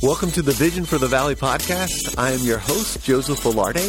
Welcome to the Vision for the Valley podcast. I am your host, Joseph Velarde.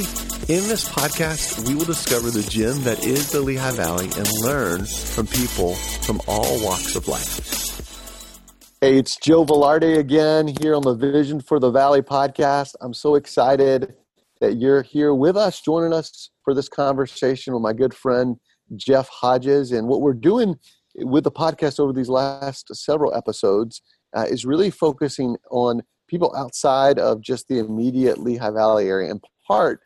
In this podcast, we will discover the gem that is the Lehigh Valley and learn from people from all walks of life. Hey, it's Joe Velarde again here on the Vision for the Valley podcast. I'm so excited that you're here with us, joining us for this conversation with my good friend, Jeff Hodges. And what we're doing with the podcast over these last several episodes uh, is really focusing on people outside of just the immediate Lehigh Valley area. In part,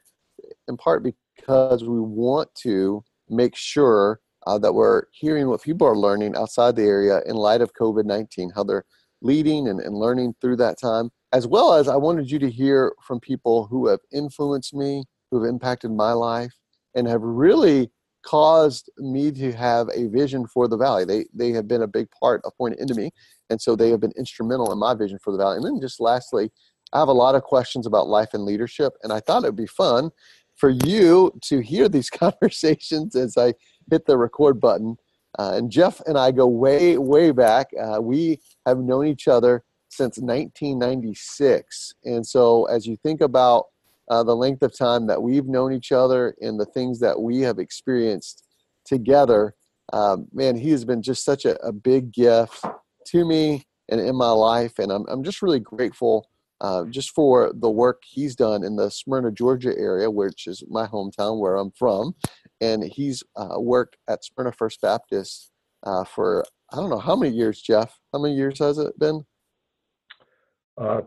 in part because we want to make sure uh, that we're hearing what people are learning outside the area in light of COVID nineteen, how they're leading and, and learning through that time, as well as I wanted you to hear from people who have influenced me, who have impacted my life, and have really caused me to have a vision for the valley. They they have been a big part appointed into me, and so they have been instrumental in my vision for the valley. And then just lastly, I have a lot of questions about life and leadership, and I thought it would be fun for you to hear these conversations as I hit the record button. Uh, and Jeff and I go way way back. Uh, we have known each other since 1996, and so as you think about uh, the length of time that we've known each other and the things that we have experienced together. Um, man, he has been just such a, a, big gift to me and in my life. And I'm, I'm just really grateful uh, just for the work he's done in the Smyrna, Georgia area, which is my hometown where I'm from. And he's uh, worked at Smyrna First Baptist uh, for, I don't know, how many years, Jeff? How many years has it been? Uh,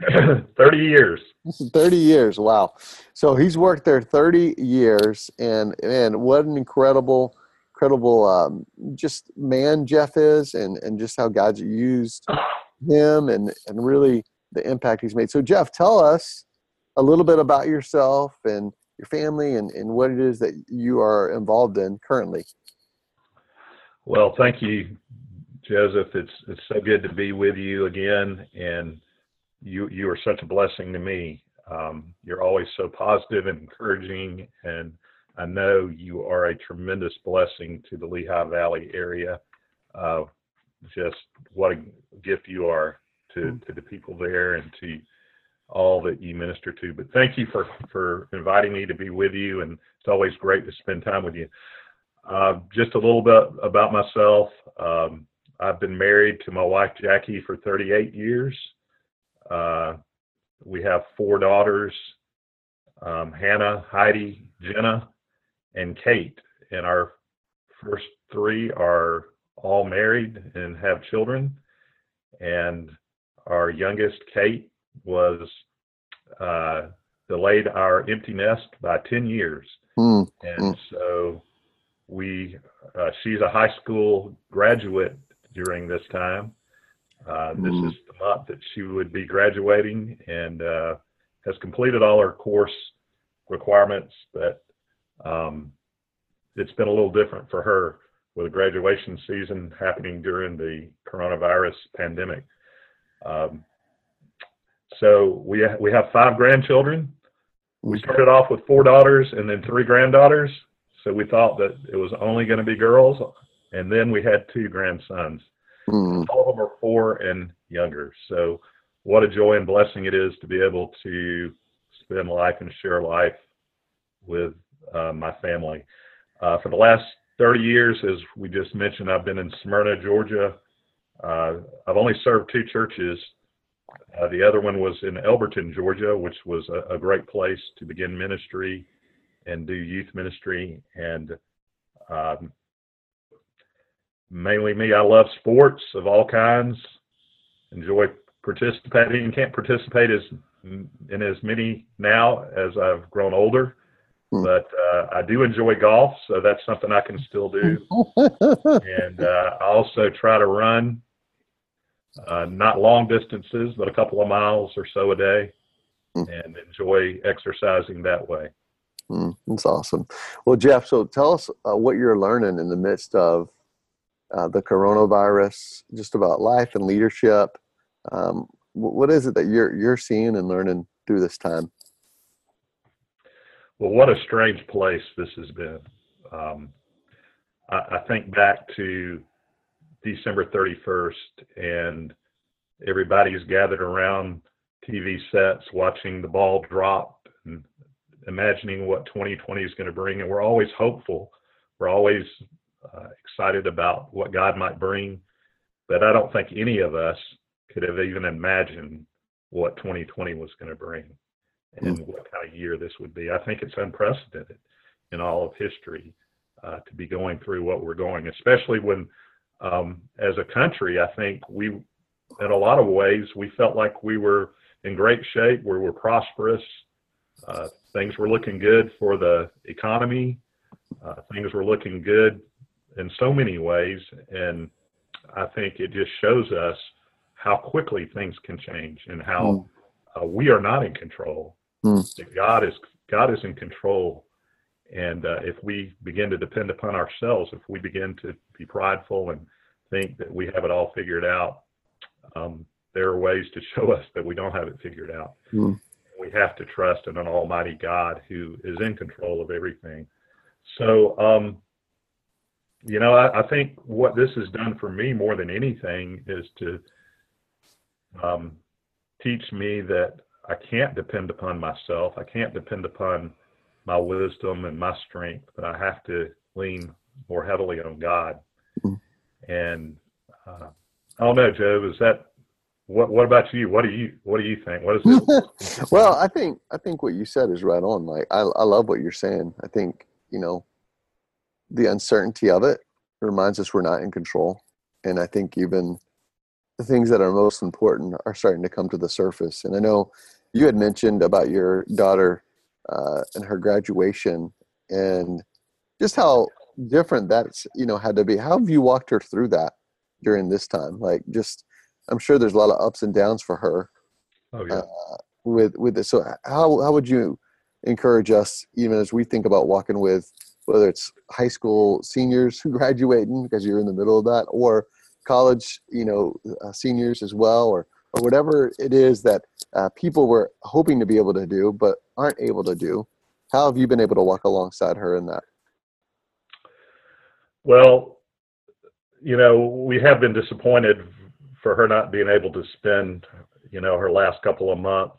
30 years. 30 years. Wow. So he's worked there 30 years and and what an incredible incredible um, just man Jeff is and and just how God's used him and and really the impact he's made. So Jeff, tell us a little bit about yourself and your family and, and what it is that you are involved in currently. Well, thank you, Joseph. It's it's so good to be with you again and you you are such a blessing to me. Um, you're always so positive and encouraging, and I know you are a tremendous blessing to the Lehigh Valley area. Uh, just what a gift you are to, mm. to the people there and to all that you minister to. But thank you for, for inviting me to be with you, and it's always great to spend time with you. Uh, just a little bit about myself. Um, I've been married to my wife Jackie for 38 years. Uh, we have four daughters um, Hannah, Heidi, Jenna, and Kate. And our first three are all married and have children. And our youngest, Kate, was uh, delayed our empty nest by 10 years. Mm. And so we, uh, she's a high school graduate during this time. Uh, this mm. is the month that she would be graduating and uh, has completed all her course requirements, but um, it's been a little different for her with the graduation season happening during the coronavirus pandemic. Um, so we ha- we have five grandchildren. We started off with four daughters and then three granddaughters. So we thought that it was only going to be girls, and then we had two grandsons. Mm. All of them are four and younger. So, what a joy and blessing it is to be able to spend life and share life with uh, my family. Uh, for the last 30 years, as we just mentioned, I've been in Smyrna, Georgia. Uh, I've only served two churches. Uh, the other one was in Elberton, Georgia, which was a, a, great place to begin ministry and do youth ministry. And um, mainly me. I love sports of all kinds. Enjoy participating. Can't participate as in as many now as I've grown older, hmm. but uh, I do enjoy golf, so that's something I can still do. and uh, I also try to run, uh, not long distances, but a couple of miles or so a day, hmm. and enjoy exercising that way. Mm, that's awesome. Well, Jeff, so tell us uh, what you're learning in the midst of uh, the coronavirus, just about life and leadership. Um, what is it that you're you're seeing and learning through this time? Well, what a strange place this has been. Um, I, I think back to December 31st, and everybody's gathered around TV sets, watching the ball drop, and imagining what 2020 is going to bring. And we're always hopeful. We're always uh, excited about what God might bring. But I don't think any of us could have even imagined what 2020 was going to bring and mm. what kind of year this would be. I think it's unprecedented in all of history uh, to be going through what we're going, especially when, um, as a country, I think we, in a lot of ways, we felt like we were in great shape, we were prosperous, uh, things were looking good for the economy, uh, things were looking good in so many ways, and I think it just shows us how quickly things can change and how mm. uh, we are not in control. Mm. God is God is in control, and uh, if we begin to depend upon ourselves, if we begin to be prideful and think that we have it all figured out, um, there are ways to show us that we don't have it figured out. Mm. We have to trust in an Almighty God who is in control of everything. So, um, you know, I, I, think what this has done for me more than anything is to um, teach me that I can't depend upon myself. I can't depend upon my wisdom and my strength, but I have to lean more heavily on God. Mm-hmm. And uh, I don't know, Joe. Is that what? What about you? What do you What do you think? What is it? well, I think I think what you said is right on. Like I I love what you're saying. I think you know the uncertainty of it reminds us we're not in control, and I think even the things that are most important are starting to come to the surface. And I know you had mentioned about your daughter uh, and her graduation and just how different that's you know had to be. How have you walked her through that during this time? Like just I'm sure there's a lot of ups and downs for her. Oh yeah. Uh, with with this, so how how would you encourage us even as we think about walking with whether it's high school seniors who graduating because you're in the middle of that or college, you know, uh, seniors as well, or or whatever it is that uh, people were hoping to be able to do but aren't able to do. How have you been able to walk alongside her in that? Well, you know, we have been disappointed for her not being able to spend, you know, her last couple of months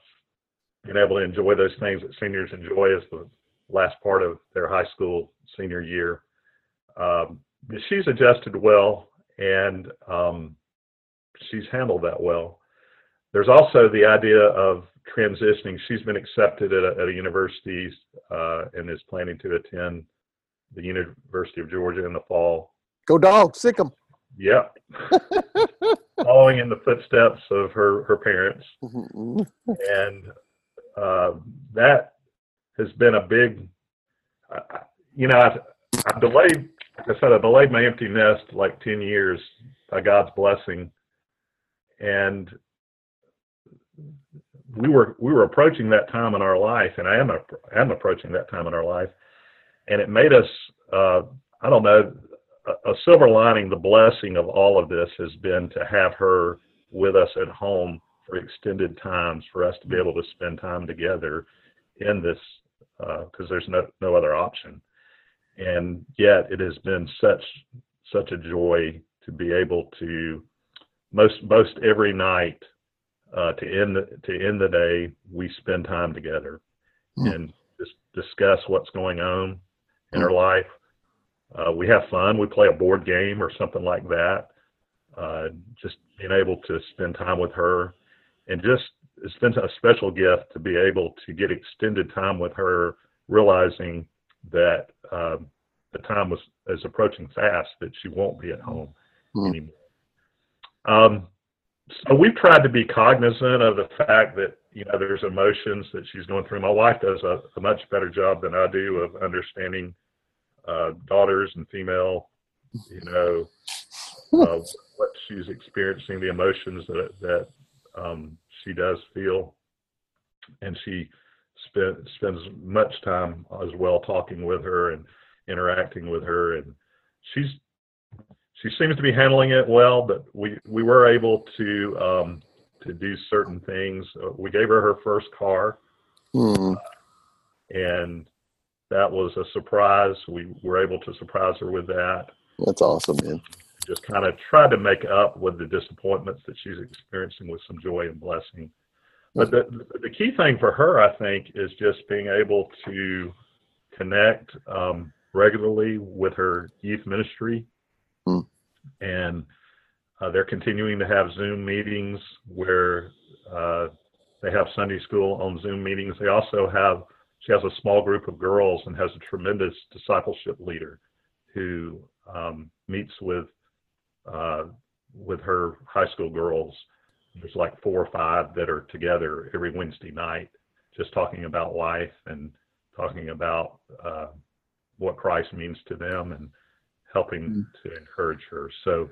being able to enjoy those things that seniors enjoy as the last part of their high school senior year. Um, she's adjusted well and um, she's handled that well. There's also the idea of transitioning. She's been accepted at a, at a university uh, and is planning to attend the University of Georgia in the fall. Go dog, sick them. Yeah. Following in the footsteps of her, her parents. Mm-hmm. and uh, that has been a big, uh, you know, I've, I've delayed like I said, I delayed my empty nest like 10 years by God's blessing. And we were we were approaching that time in our life, and I am a, am approaching that time in our life, and it made us uh, I don't know a, a silver lining. The blessing of all of this has been to have her with us at home for extended times, for us to be able to spend time together in this because uh, there's no no other option and yet it has been such such a joy to be able to most most every night uh, to end the, to end the day we spend time together mm. and just discuss what's going on in mm. our life. Uh, we have fun. We play a board game or something like that. Uh, just being able to spend time with her, and just it's been a special gift to be able to get extended time with her, realizing that um, the time was is approaching fast that she won't be at home mm-hmm. anymore. Um, so we've tried to be cognizant of the fact that you know there's emotions that she's going through. My wife does a, a much better job than I do of understanding uh, daughters and female, you know, uh, what she's experiencing, the emotions that that um, she does feel, and she spend, spends much time as well talking with her and interacting with her, and she's she seems to be handling it well. But we we were able to um, to do certain things. Uh, we gave her her first car, mm. uh, and that was a surprise. We were able to surprise her with that. That's awesome, man. Just kind of tried to make up with the disappointments that she's experiencing with some joy and blessing. But the, the key thing for her, I think, is just being able to connect um, regularly with her youth ministry. Mm. And uh, they're continuing to have Zoom meetings where uh, they have Sunday school on Zoom meetings. They also have, she has a small group of girls and has a tremendous discipleship leader who um, meets with uh, with her high school girls. There's like four or five that are together every Wednesday night, just talking about life and talking about uh, what Christ means to them and helping mm-hmm. to encourage her. So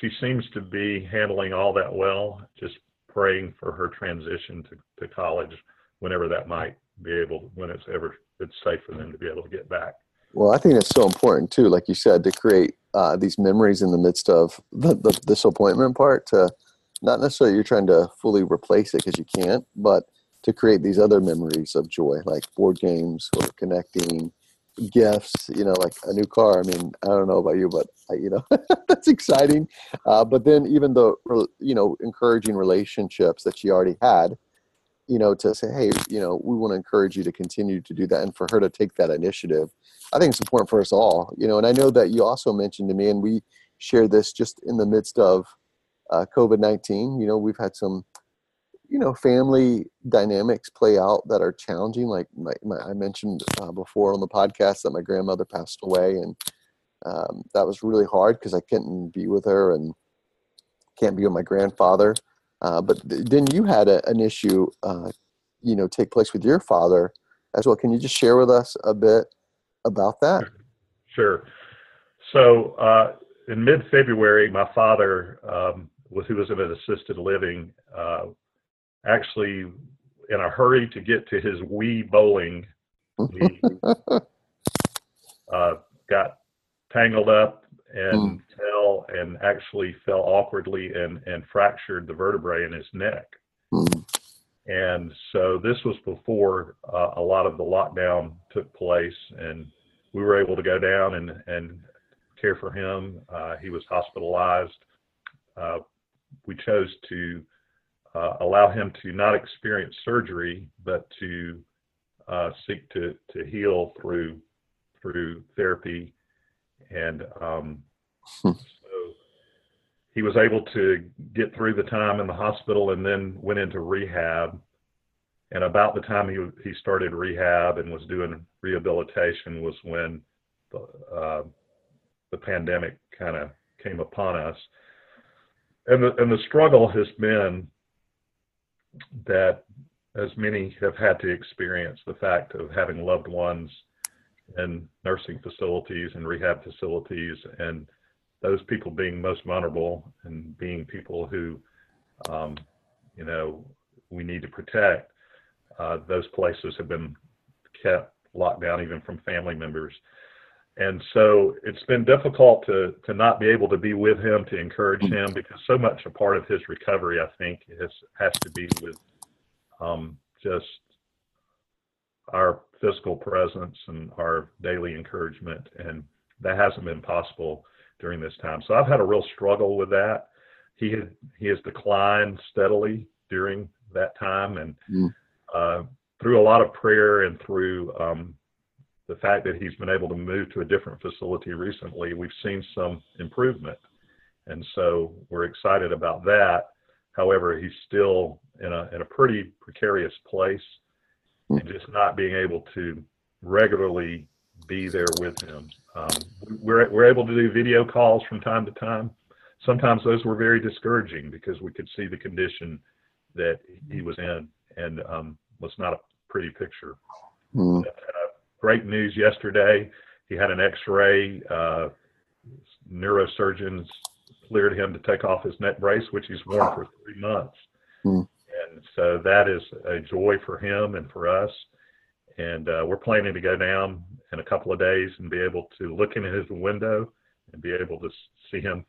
she seems to be handling all that well. Just praying for her transition to, to college, whenever that might be able, when it's ever it's safe for them to be able to get back. Well, I think that's so important too, like you said, to create uh, these memories in the midst of the, the disappointment part. To not necessarily you're trying to fully replace it because you can't, but to create these other memories of joy, like board games or connecting, gifts. You know, like a new car. I mean, I don't know about you, but you know, that's exciting. Uh, but then even the you know encouraging relationships that she already had you know, to say, hey, you know, we want to encourage you to continue to do that and for her to take that initiative. I think it's important for us all, you know, and I know that you also mentioned to me, and we shared this just in the midst of uh, COVID 19. You know, we've had some, you know, family dynamics play out that are challenging. Like my, my, I mentioned uh, before on the podcast that my grandmother passed away, and um, that was really hard because I couldn't be with her and can't be with my grandfather. Uh, but then you had a, an issue, uh, you know, take place with your father as well. Can you just share with us a bit about that? Sure. So uh, in mid-February, my father, um, was, who was in an assisted living, uh, actually in a hurry to get to his Wii bowling, he uh, got tangled up and mm. fell and actually fell awkwardly and, and fractured the vertebrae in his neck. Mm. And so this was before uh, a lot of the lockdown took place, and we were able to go down and, and care for him. Uh, he was hospitalized. Uh, we chose to uh, allow him to not experience surgery, but to uh, seek to, to heal through through therapy and um, hmm. so he was able to get through the time in the hospital and then went into rehab. And about the time he he started rehab and was doing rehabilitation was when the uh, the pandemic kind of came upon us. And the and the struggle has been that as many have had to experience the fact of having loved ones in nursing facilities and rehab facilities, and those people being most vulnerable and being people who, um, you know, we need to protect. Uh, those places have been kept locked down, even from family members. And so it's been difficult to to not be able to be with him to encourage him because so much a part of his recovery, I think, has has to be with um, just our physical presence and our daily encouragement, and that hasn't been possible during this time. So I've had a real struggle with that. He had, he has declined steadily during that time, and mm. uh, through a lot of prayer and through um, the fact that he's been able to move to a different facility recently, we've seen some improvement, and so we're excited about that. However, he's still in a in a pretty precarious place and just not being able to regularly be there with him. Um, we're, we're able to do video calls from time to time. Sometimes those were very discouraging because we could see the condition that he was in and um, was not a pretty picture. Mm. Uh, great news yesterday. He had an x-ray. Uh, neurosurgeons cleared him to take off his neck brace, which he's worn for three months. Mm and so that is a joy for him and for us. And uh, we're planning to go down in a couple of days and be able to look in his window and be able to see him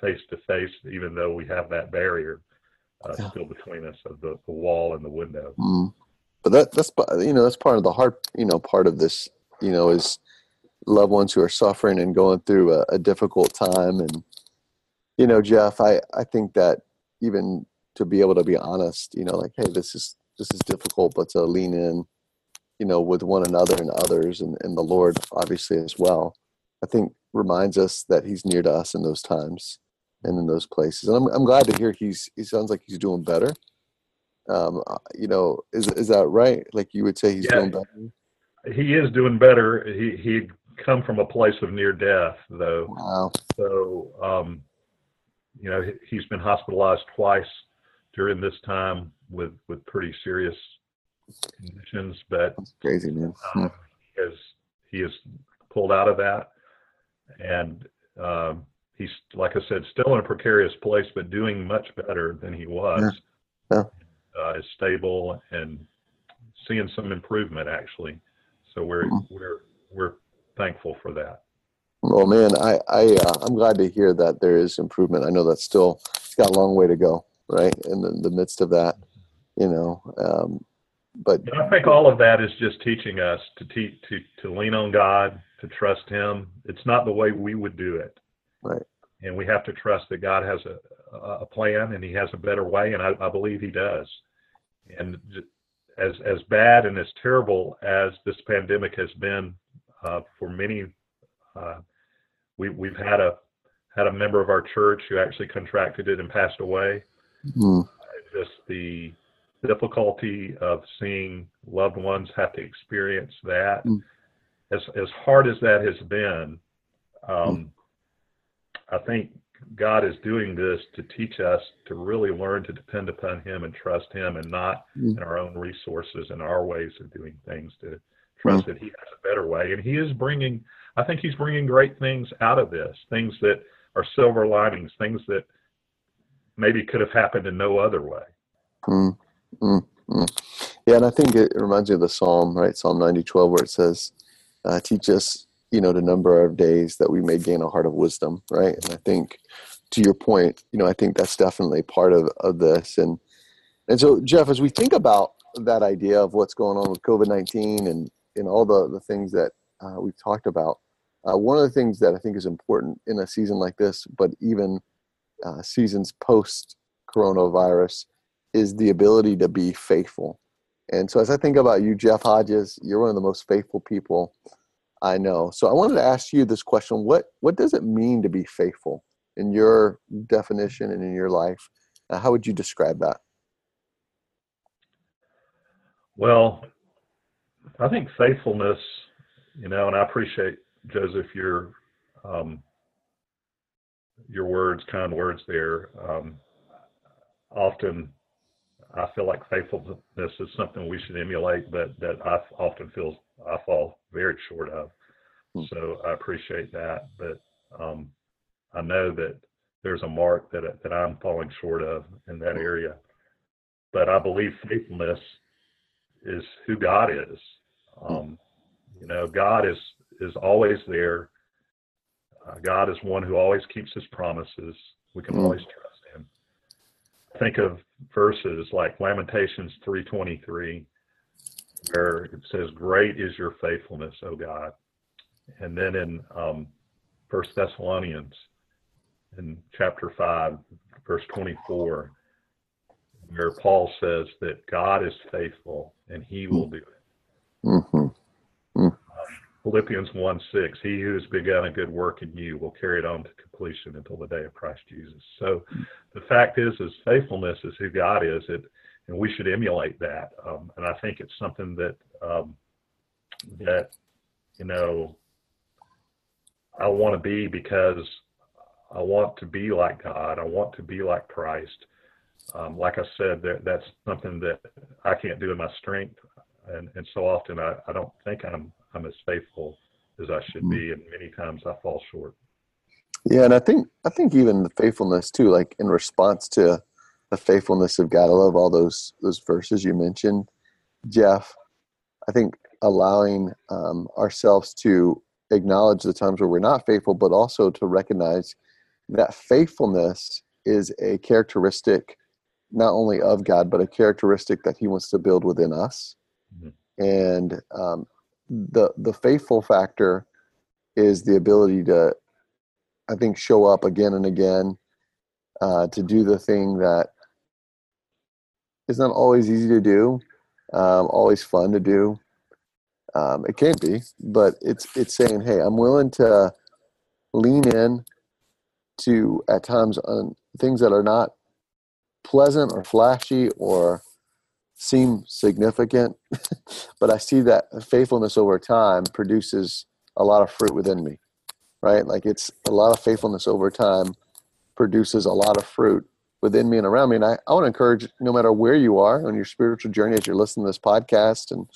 face to face, even though we have that barrier uh, yeah. still between us of the, the, wall and the window. Mm. But that, that's you know that's part of the hard you know part of this you know is loved ones who are suffering and going through a, a difficult time and you know Jeff I I think that even to be able to be honest. You know, like, hey, this is this is difficult, but to lean in, you know, with one another and others, and, and the Lord obviously as well. I think reminds us that He's near to us in those times and in those places. And I'm I'm glad to hear He's He sounds like He's doing better. Um, uh, you know, is is that right? Like you would say He's yeah, doing better. He is doing better. He he come from a place of near death, though. Wow. So, um, you know, he's been hospitalized twice during this time with with pretty serious conditions, but That's crazy, man. Um, he has he has pulled out of that, and um, he's like I said, still in a precarious place, but doing much better than he was. Yeah. yeah. Uh, is stable and seeing some improvement actually. So we're mm-hmm. we're we're thankful for that. Well, man, I, I uh, I'm glad to hear that there is improvement. I know that's still it's got a long way to go, right? In the, the midst of that, you know. Um, but I think all of that is just teaching us to teach to to lean on God, to trust Him. It's not the way we would do it, right? And we have to trust that God has a a plan and He has a better way, and I, I believe He does. And as as bad and as terrible as this pandemic has been uh, for many. Uh, we, we've had a had a member of our church who actually contracted it and passed away. Mm. Just the difficulty of seeing loved ones have to experience that. Mm. As as hard as that has been, um, mm. I think God is doing this to teach us to really learn to depend upon Him and trust Him, and not mm. in our own resources and our ways of doing things. To trust mm-hmm. that he has a better way. And he is bringing, I think he's bringing great things out of this, things that are silver linings, things that maybe could have happened in no other way. Mm-hmm. Yeah, and I think it reminds me of the Psalm, right? Psalm 90, 12, where it says, uh, teach us, you know, the number of days that we may gain a heart of wisdom, right? And I think to your point, you know, I think that's definitely part of, of this. And, and so, Jeff, as we think about that idea of what's going on with COVID 19 and and all the, the things that uh, we've talked about. Uh, one of the things that I think is important in a season like this, but even uh, seasons post coronavirus, is the ability to be faithful. And so, as I think about you, Jeff Hodges, you're one of the most faithful people I know. So, I wanted to ask you this question: What what does it mean to be faithful in your definition and in your life? Uh, how would you describe that? Well, I think faithfulness, you know, and I appreciate Joseph your um, your words, kind words there. Um, often, I feel like faithfulness is something we should emulate, but that I often feel I fall very short of. Hmm. So I appreciate that, but um, I know that there's a mark that that I'm falling short of in that area. But I believe faithfulness is who God is. Um, you know, God is is always there. Uh, God is one who always keeps His promises. We can mm. always trust. Think of verses like Lamentations three twenty three, where it says, "Great is your faithfulness, O God," and then in um, First Thessalonians, in chapter five, verse twenty four, where Paul says that God is faithful and He will do it. Mm-hmm. Philippians 1 6, he who has begun a good work in you will carry it on to completion until the day of Christ Jesus. So the fact is, is faithfulness is who God is, it, and we should emulate that. Um, and I think it's something that, um, that, you know, I want to be because I want to be like God. I want to be like Christ. Um, like I said, that, that's something that I can't do in my strength and and so often I, I don't think I'm I'm as faithful as I should be, mm. and many times I fall short. Yeah, and I think I think even the faithfulness too, like in response to the faithfulness of God. I love all those those verses you mentioned, Jeff. I think allowing um, ourselves to acknowledge the times where we're not faithful, but also to recognize that faithfulness is a characteristic not only of God, but a characteristic that He wants to build within us. Mm-hmm. And um, the the faithful factor is the ability to, I think, show up again and again, uh, to do the thing that is not always easy to do, um, always fun to do. Um, it can be, but it's it's saying, hey, I'm willing to lean in to at times on things that are not pleasant or flashy or seem significant, but I see that faithfulness over time produces a lot of fruit within me, right? Like it's a lot of faithfulness over time produces a lot of fruit within me and around me. And I, I want to encourage no matter where you are on your spiritual journey as you're listening to this podcast and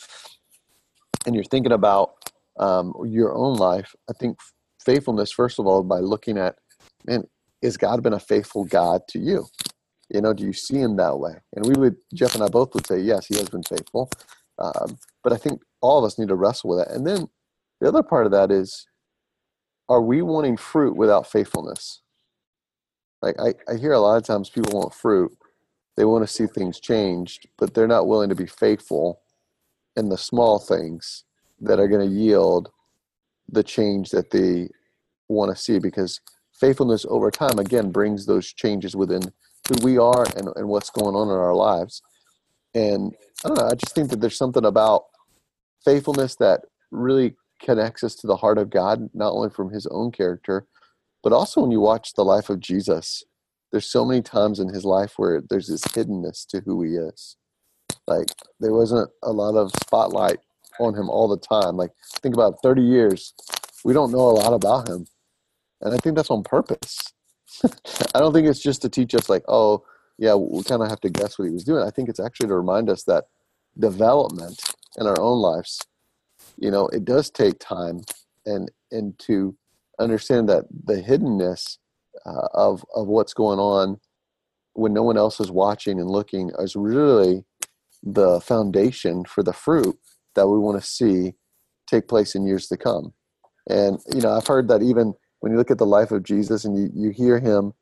and you're thinking about um, your own life, I think faithfulness, first of all, by looking at, man, has God been a faithful God to you? You know, do you see him that way? And we would, Jeff and I both would say, yes, he has been faithful. Um, but I think all of us need to wrestle with that. And then the other part of that is, are we wanting fruit without faithfulness? Like I, I hear a lot of times people want fruit. They want to see things changed, but they're not willing to be faithful in the small things that are going to yield the change that they want to see because faithfulness over time again brings those changes within who we are and, and what's going on in our lives. And I don't know, I just think that there's something about faithfulness that really connects us to the heart of God, not only from his own character, but also when you watch the life of Jesus. There's so many times in his life where there's this hiddenness to who he is. Like there wasn't a lot of spotlight on him all the time. Like think about 30 years, we don't know a lot about him. And I think that's on purpose. I don't think it's just to teach us like, oh, yeah, we kind of have to guess what he was doing. I think it's actually to remind us that development in our own lives, you know, it does take time and and to understand that the hiddenness uh, of of what's going on when no one else is watching and looking is really the foundation for the fruit that we want to see take place in years to come. And you know, I've heard that even when you look at the life of Jesus and you, you hear him,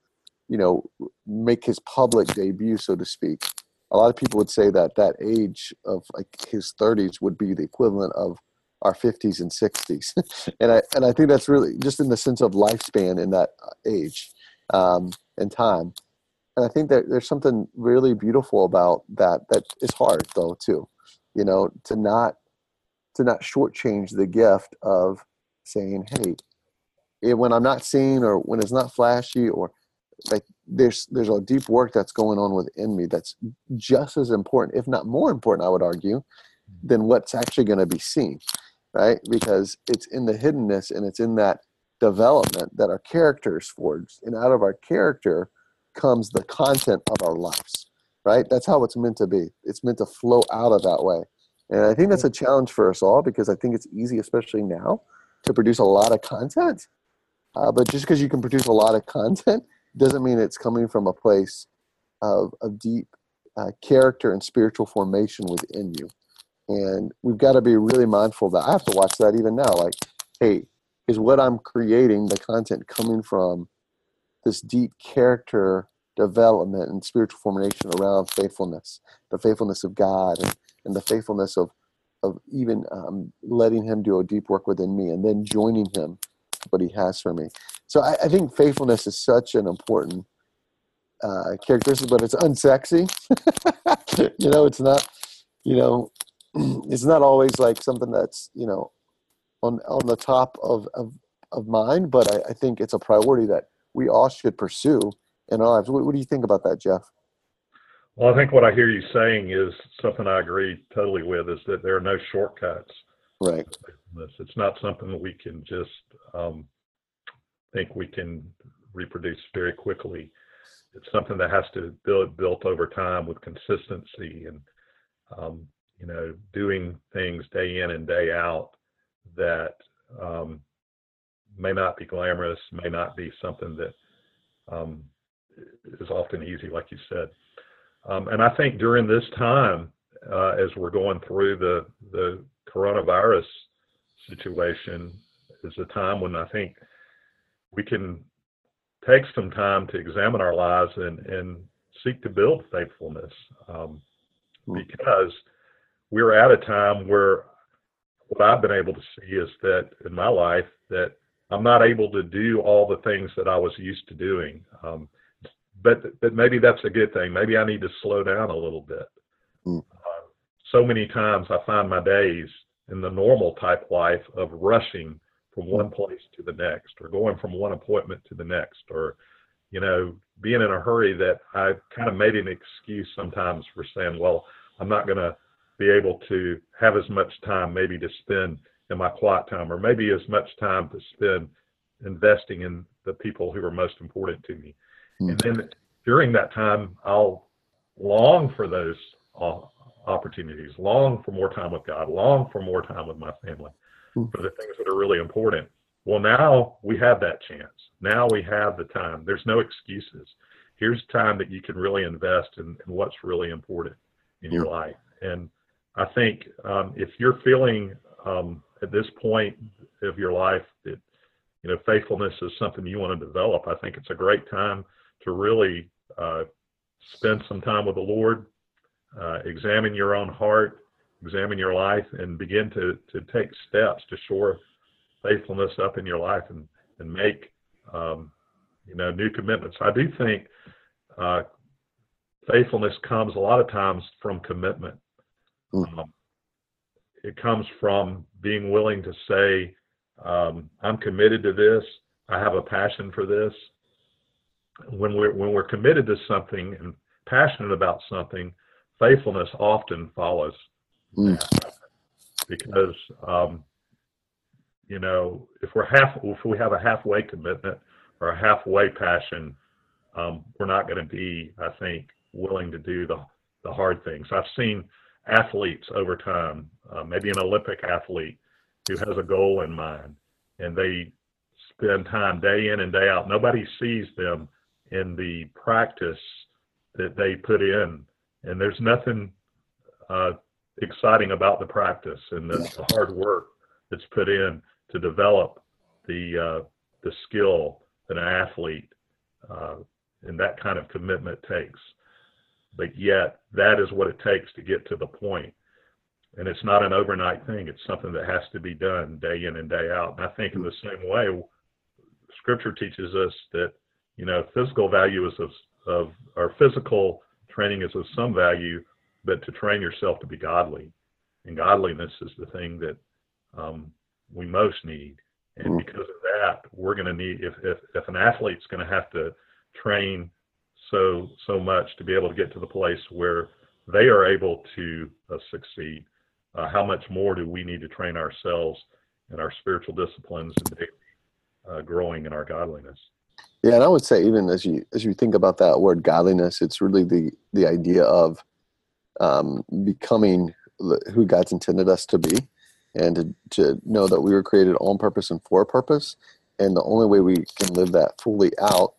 you know, make his public debut, so to speak, a lot of people would say that that age of like his 30s would be the equivalent of our 50s and 60s. and I and I think that's really just in the sense of lifespan in that age um, and time. And I think that there's something really beautiful about that. That is hard though too, you know, to not to not shortchange the gift of saying, "Hey, it, when I'm not seen or when it's not flashy or like there's there's a deep work that's going on within me that's just as important, if not more important, I would argue, mm-hmm. than what's actually going to be seen, right? Because it's in the hiddenness and it's in that development that our character is forged, and out of our character comes the content of our lives, right? That's how it's meant to be. It's meant to flow out of that way, and I think that's a challenge for us all because I think it's easy, especially now, to produce a lot of content uh, but just because you can produce a lot of content doesn't mean it's coming from a place of, of deep uh, character and spiritual formation within you. And we've got to be really mindful that I have to watch that even now. Like, hey, is what I'm creating the content coming from this deep character development and spiritual formation around faithfulness, the faithfulness of God, and, and the faithfulness of of even um, letting Him do a deep work within me, and then joining Him what he has for me. So I, I think faithfulness is such an important uh, characteristic, but it's unsexy. you know, it's not. You know, it's not always like something that's you know on on the top of of, of mind, but I, I think it's a priority that we all should pursue in our lives. What, what do you think about that, Jeff? Well, I think what I hear you saying is something I agree totally with is that there are no shortcuts. Right. It's not something that we can just um, think we can reproduce very quickly. It's something that has to build built over time with consistency and um, you know doing things day in and day out that um, may not be glamorous, may not be something that um, is often easy, like you said. Um, and I think during this time, uh, as we're going through the the coronavirus situation, is a time when I think we can take some time to examine our lives and, and seek to build faithfulness um, hmm. because we're at a time where what I've been able to see is that in my life that I'm not able to do all the things that I was used to doing. Um, but but maybe that's a good thing. Maybe I need to slow down a little bit. Mm. Uh, so many times I find my days in the normal type life of rushing from one place to the next, or going from one appointment to the next, or you know being in a hurry that I kind of made an excuse sometimes for saying, well, I'm not going to be able to have as much time maybe to spend in my quiet time, or maybe as much time to spend investing in the people who are most important to me. Mm-hmm. And then during that time, I'll long for those opportunities, long for more time with God, long for more time with my family, mm-hmm. for the things that are really important. Well, now we have that chance. Now we have the time. There's no excuses. Here's time that you can really invest in, in what's really important in your life. And I think um, if you're feeling um, at this point of your life that you know faithfulness is something you want to develop, I think it's a great time to really uh, spend some time with the Lord, uh, examine your own heart, examine your life, and begin to to take steps to shore faithfulness up in your life and and make um, you know new commitments. I do think uh, faithfulness comes a lot of times from commitment. Mm-hmm. Um, it comes from being willing to say, um, "I'm committed to this. I have a passion for this." When we're when we're committed to something and passionate about something, faithfulness often follows. Mm. Because um, you know, if we're half, if we have a halfway commitment or a halfway passion, um, we're not going to be, I think, willing to do the the hard things. I've seen athletes over time, uh, maybe an Olympic athlete who has a goal in mind, and they spend time day in and day out. Nobody sees them in the practice that they put in, and there's nothing uh, exciting about the practice and the, the hard work that's put in to develop the uh, the skill that an athlete uh, and that kind of commitment takes. But yet, that is what it takes to get to the point. And it's not an overnight thing. It's something that has to be done day in and day out. And I think in the same way, Scripture teaches us that you know physical value is of, of our physical training is of some value, but to train yourself to be godly, and godliness is the thing that um, we most need. And mm-hmm. because of that, we're going to need if, if if an athlete's going to have to train so so much to be able to get to the place where they are able to uh, succeed, uh, how much more do we need to train ourselves in our spiritual disciplines and uh, growing in our godliness? Yeah, and I would say even as you as you think about that word godliness, it's really the the idea of um, becoming who God's intended us to be and to, to know that we were created on purpose and for a purpose. And the only way we can live that fully out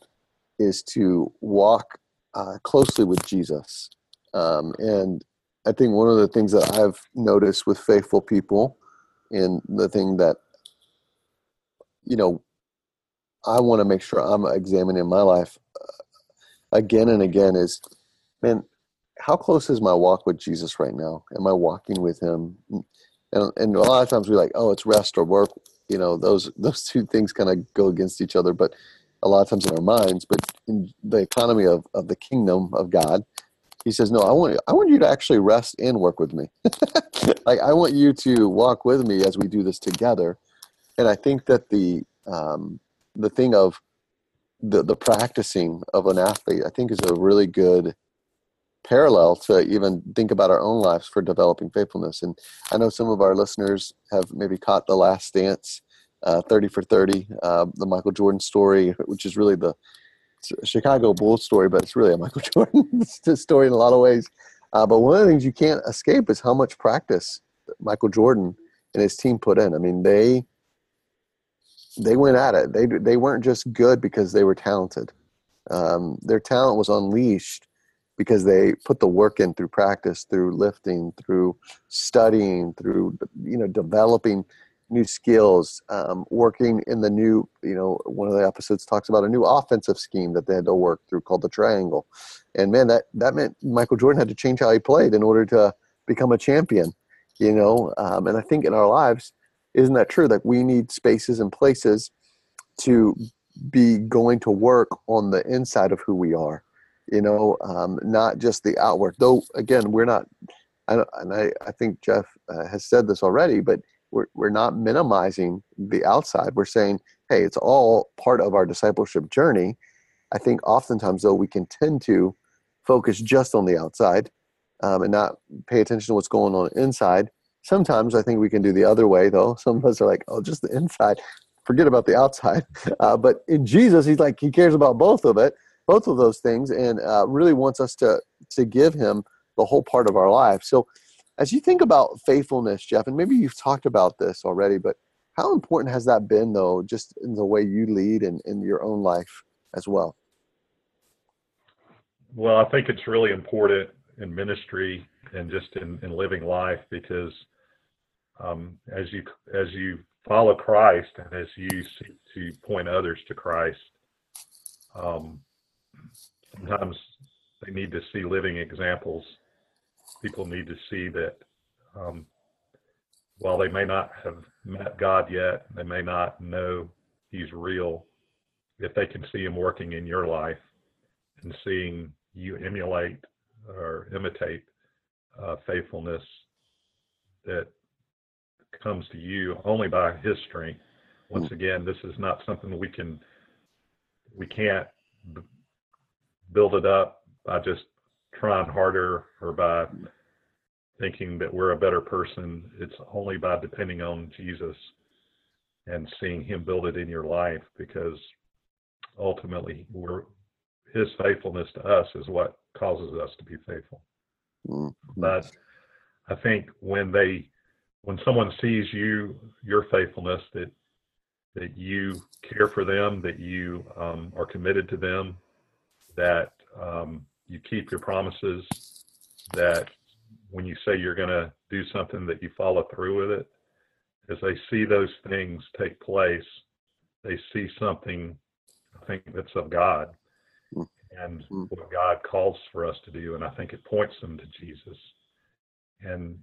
is to walk uh, closely with Jesus. Um, and I think one of the things that I've noticed with faithful people, and the thing that, you know, I want to make sure I'm examining my life uh, again and again is, man, how close is my walk with Jesus right now? Am I walking with Him? and and a lot of times we're like, oh, it's rest or work. You know, those those two things kind of go against each other. But a lot of times in our minds, but in the economy of, of the kingdom of God, he says, no, I want I want you to actually rest and work with me. like I want you to walk with me as we do this together. And I think that the um, the thing of the the practicing of an athlete, I think, is a really good parallel to even think about our own lives for developing faithfulness. And I know some of our listeners have maybe caught the last dance, uh, 30 for 30, uh, the Michael Jordan story, which is really the Chicago Bulls story, but it's really a Michael Jordan story in a lot of ways. Uh, but one of the things you can't escape is how much practice Michael Jordan and his team put in. I mean, they they went at it. They they weren't just good because they were talented. Um, their talent was unleashed because they put the work in through practice, through lifting, through studying, through you know developing new skills, um, working in the new you know one of the episodes talks about a new offensive scheme that they had to work through called the triangle, and man that that meant Michael Jordan had to change how he played in order to become a champion, you know, um, and I think in our lives isn't that true that we need spaces and places to be going to work on the inside of who we are you know, um, not just the outward. Though, again, we're not, I, and I, I think Jeff uh, has said this already, but we're, we're not minimizing the outside. We're saying, hey, it's all part of our discipleship journey. I think oftentimes, though, we can tend to focus just on the outside um, and not pay attention to what's going on inside. Sometimes I think we can do the other way, though. Some of us are like, oh, just the inside, forget about the outside. Uh, but in Jesus, he's like, he cares about both of it, both of those things, and uh, really wants us to to give him the whole part of our life. So, as you think about faithfulness, Jeff, and maybe you've talked about this already, but how important has that been, though, just in the way you lead and in your own life as well? Well, I think it's really important in ministry and just in, in living life because um, as you as you follow Christ and as you seek to point others to Christ, um, sometimes they need to see living examples. People need to see that um, while they may not have met God yet, they may not know He's real. If they can see Him working in your life and seeing you emulate or imitate uh, faithfulness that comes to you only by His strength. Once again, this is not something we can we can't b- build it up by just trying harder or by thinking that we're a better person. It's only by depending on Jesus and seeing Him build it in your life because ultimately we're His faithfulness to us is what causes us to be faithful. Mm-hmm. But I think when they when someone sees you your faithfulness that that you care for them, that you um, are committed to them, that um, you keep your promises, that when you say you're going to do something, that you follow through with it. As they see those things take place, they see something, I think, that's of God and mm. what God calls for us to do. And I think it points them to Jesus. And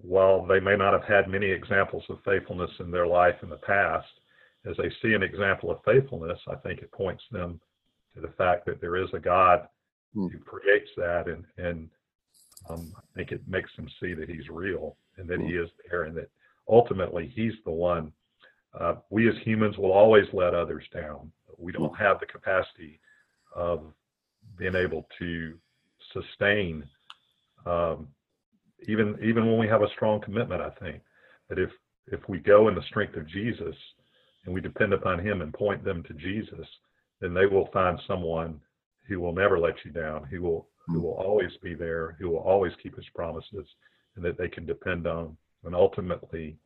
while they may not have had many examples of faithfulness in their life in the past, as they see an example of faithfulness, I think it points them to the fact that there is a God mm. who creates that, and and um, I think it makes them see that He's real and that mm. He is there, and that ultimately He's the one. Uh, we as humans will always let others down. We don't mm. have the capacity of being able to sustain um, even even when we have a strong commitment i think that if if we go in the strength of jesus and we depend upon him and point them to jesus then they will find someone who will never let you down who will who will always be there who will always keep his promises and that they can depend on and ultimately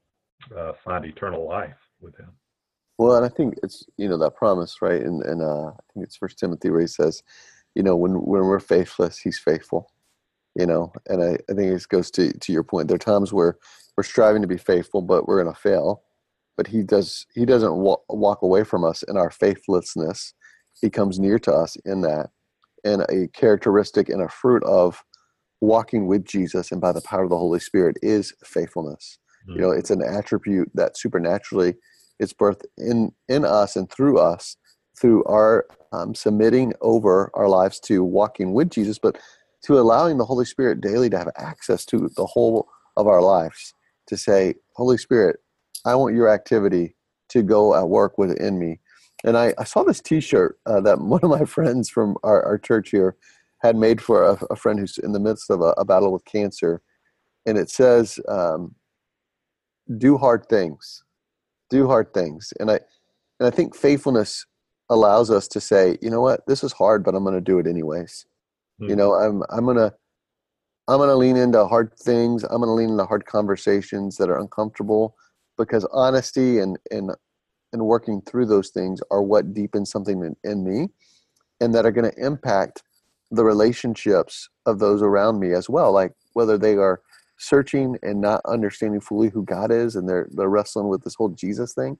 uh, find eternal life with him well, and I think it's you know that promise, right? And and uh, I think it's First Timothy where he says, you know, when when we're faithless, he's faithful. You know, and I, I think it goes to to your point. There are times where we're striving to be faithful, but we're going to fail. But he does he doesn't walk, walk away from us in our faithlessness. He comes near to us in that, and a characteristic and a fruit of walking with Jesus and by the power of the Holy Spirit is faithfulness. Mm-hmm. You know, it's an attribute that supernaturally it's birthed in in us and through us through our um, submitting over our lives to walking with Jesus, but to allowing the Holy Spirit daily to have access to the whole of our lives. To say, Holy Spirit, I want your activity to go at work within me. And I, I saw this T-shirt uh, that one of my friends from our, our church here had made for a, a, friend who's in the midst of a, a battle with cancer, and it says, um, "Do hard things." do hard things and i and i think faithfulness allows us to say you know what this is hard but i'm going to do it anyways you know i'm i'm to i'm to lean into hard things i'm to lean into hard conversations that are uncomfortable because honesty and and and working through those things are what deepens something in, in me and that are going to impact the relationships of those around me as well like whether they are searching and not understanding fully who God is, and they're they're wrestling with this whole Jesus thing.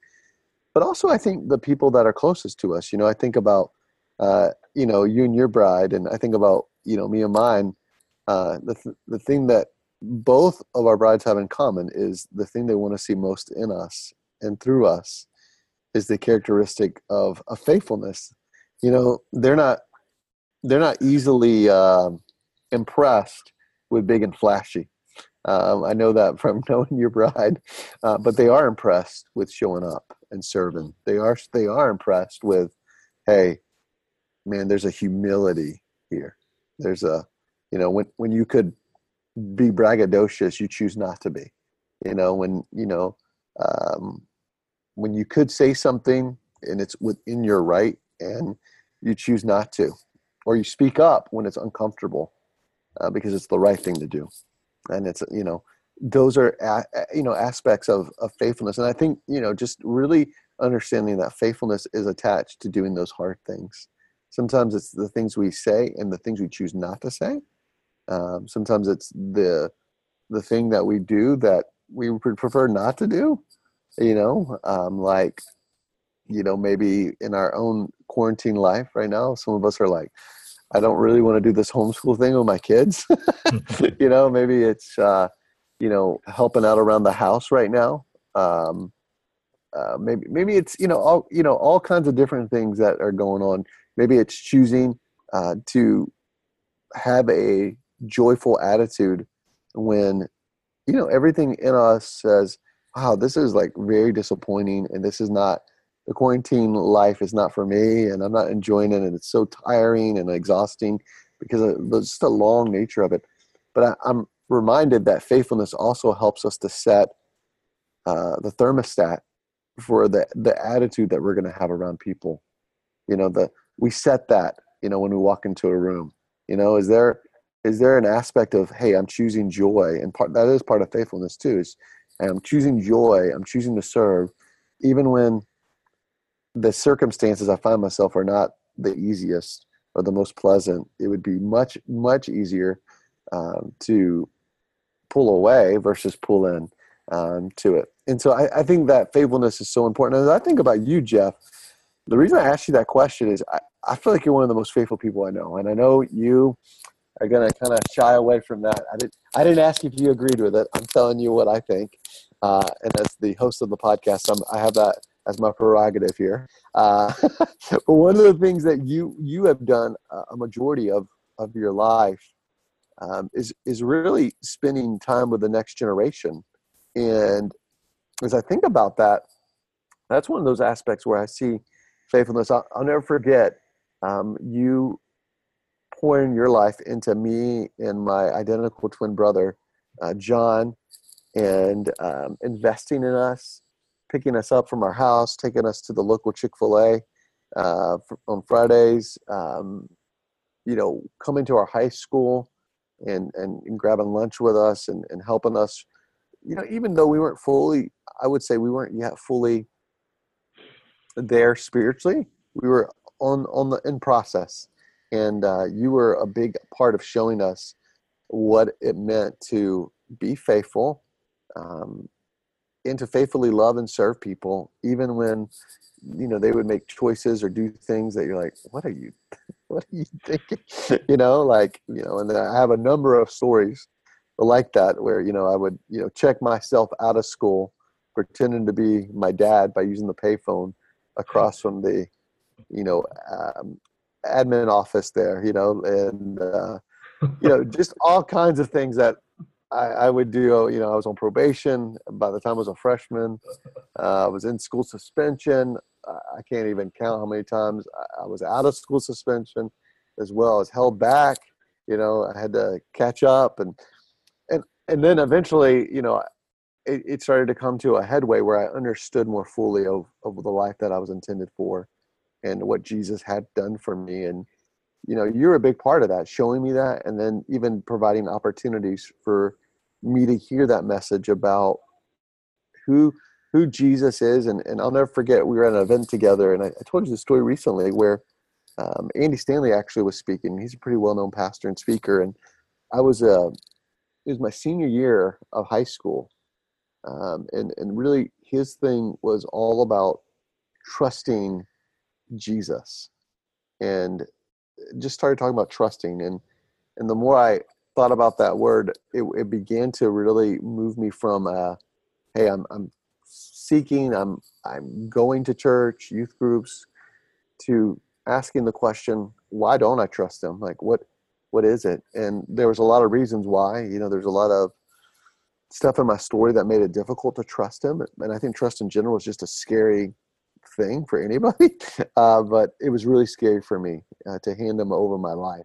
But also, I think the people that are closest to us. You know, I think about uh, you know you and your bride, and I think about you know me and mine. Uh, the th- the thing that both of our brides have in common is the thing they want to see most in us and through us is the characteristic of a faithfulness. You know, they're not they're not easily uh, impressed with big and flashy. Um, I know that from knowing your bride, uh, but they are impressed with showing up and serving. They are they are impressed with, hey, man, there's a humility here. There's a, you know, when when you could be braggadocious, you choose not to be. You know, when you know, um, when you could say something and it's within your right, and you choose not to, or you speak up when it's uncomfortable uh, because it's the right thing to do, and it's you know, those are you know aspects of of faithfulness, and I think you know just really understanding that faithfulness is attached to doing those hard things. Sometimes it's the things we say and the things we choose not to say. Um, sometimes it's the the thing that we do that we would prefer not to do. You know, um, like you know maybe in our own quarantine life right now, some of us are like, I don't really want to do this homeschool thing with my kids. you know, maybe it's uh, you know helping out around the house right now. Um, uh, maybe maybe it's you know all you know all kinds of different things that are going on. Maybe it's choosing uh, to have a joyful attitude when you know everything in us says, "Wow, this is like very disappointing, and this is not the quarantine life is not for me, and I'm not enjoying it, and it's so tiring and exhausting because of just the long nature of it." But I, I'm reminded that faithfulness also helps us to set uh, the thermostat for the the attitude that we're going to have around people you know the we set that you know when we walk into a room you know is there is there an aspect of hey i'm choosing joy and part that is part of faithfulness too is i'm choosing joy i'm choosing to serve even when the circumstances i find myself are not the easiest or the most pleasant it would be much much easier um, to pull away versus pull in um, to it. And so I, I, think that faithfulness is so important. And I think about you, Jeff, the reason I asked you that question is I, I feel like you're one of the most faithful people I know. And I know you are going to kind of shy away from that. I didn't, I didn't ask if you agreed with it. I'm telling you what I think. Uh, and as the host of the podcast, I'm, I have that as my prerogative here. Uh, but one of the things that you, you have done a majority of, of your life um, is, is really spending time with the next generation and as I think about that, that's one of those aspects where I see faithfulness. I'll, I'll never forget um, you pouring your life into me and my identical twin brother, uh, John, and um, investing in us, picking us up from our house, taking us to the local Chick fil A uh, on Fridays, um, you know, coming to our high school and, and, and grabbing lunch with us and, and helping us you know, even though we weren't fully, I would say we weren't yet fully there spiritually. We were on on the in process, and uh, you were a big part of showing us what it meant to be faithful, um, and to faithfully love and serve people, even when you know they would make choices or do things that you're like, what are you, what are you thinking? you know, like you know, and I have a number of stories like that where you know i would you know check myself out of school pretending to be my dad by using the payphone across from the you know um, admin office there you know and uh, you know just all kinds of things that I, I, would do you know i was on probation. By the time i was a freshman uh, i was in school suspension. I can't even count how many times i was out of school suspension as well as held back. You know i had to catch up and and then eventually, you know, it, it, started to come to a headway where I understood more fully of, of the life that I was intended for and what Jesus had done for me. And, you know, you're a big part of that, showing me that, and then even providing opportunities for me to hear that message about who who Jesus is. And, and I'll never forget, we were at an event together, and I, I told you the story recently where um, Andy Stanley actually was speaking. He's a pretty well known pastor and speaker. And I was uh, it was my senior year of high school, um, and and really his thing was all about trusting Jesus, and just started talking about trusting and and the more I thought about that word, it, it began to really move me from uh, hey, I'm I'm seeking, I'm I'm going to church, youth groups, to asking the question, why don't I trust him? Like what what is it? And there was a lot of reasons why. You know, there's a lot of stuff in my story that made it difficult to trust him. And I think trust in general is just a scary thing for anybody. Uh, but it was really scary for me uh, to hand him over my life.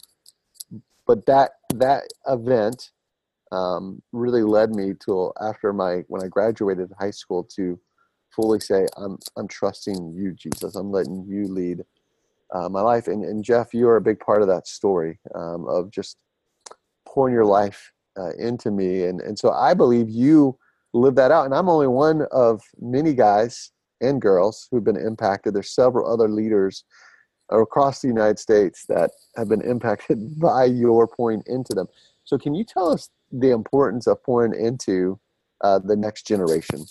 But that that event um, really led me to after my when I graduated high school to fully say I'm I'm trusting you, Jesus. I'm letting you lead uh, my life. And, and Jeff, you are a big part of that story um, of just pouring your life uh, into me. And, and so I believe you live that out. And I'm only one of many guys and girls who've been impacted. There's several other leaders across the United States that have been impacted by your pouring into them. So can you tell us the importance of pouring into uh, the next generation?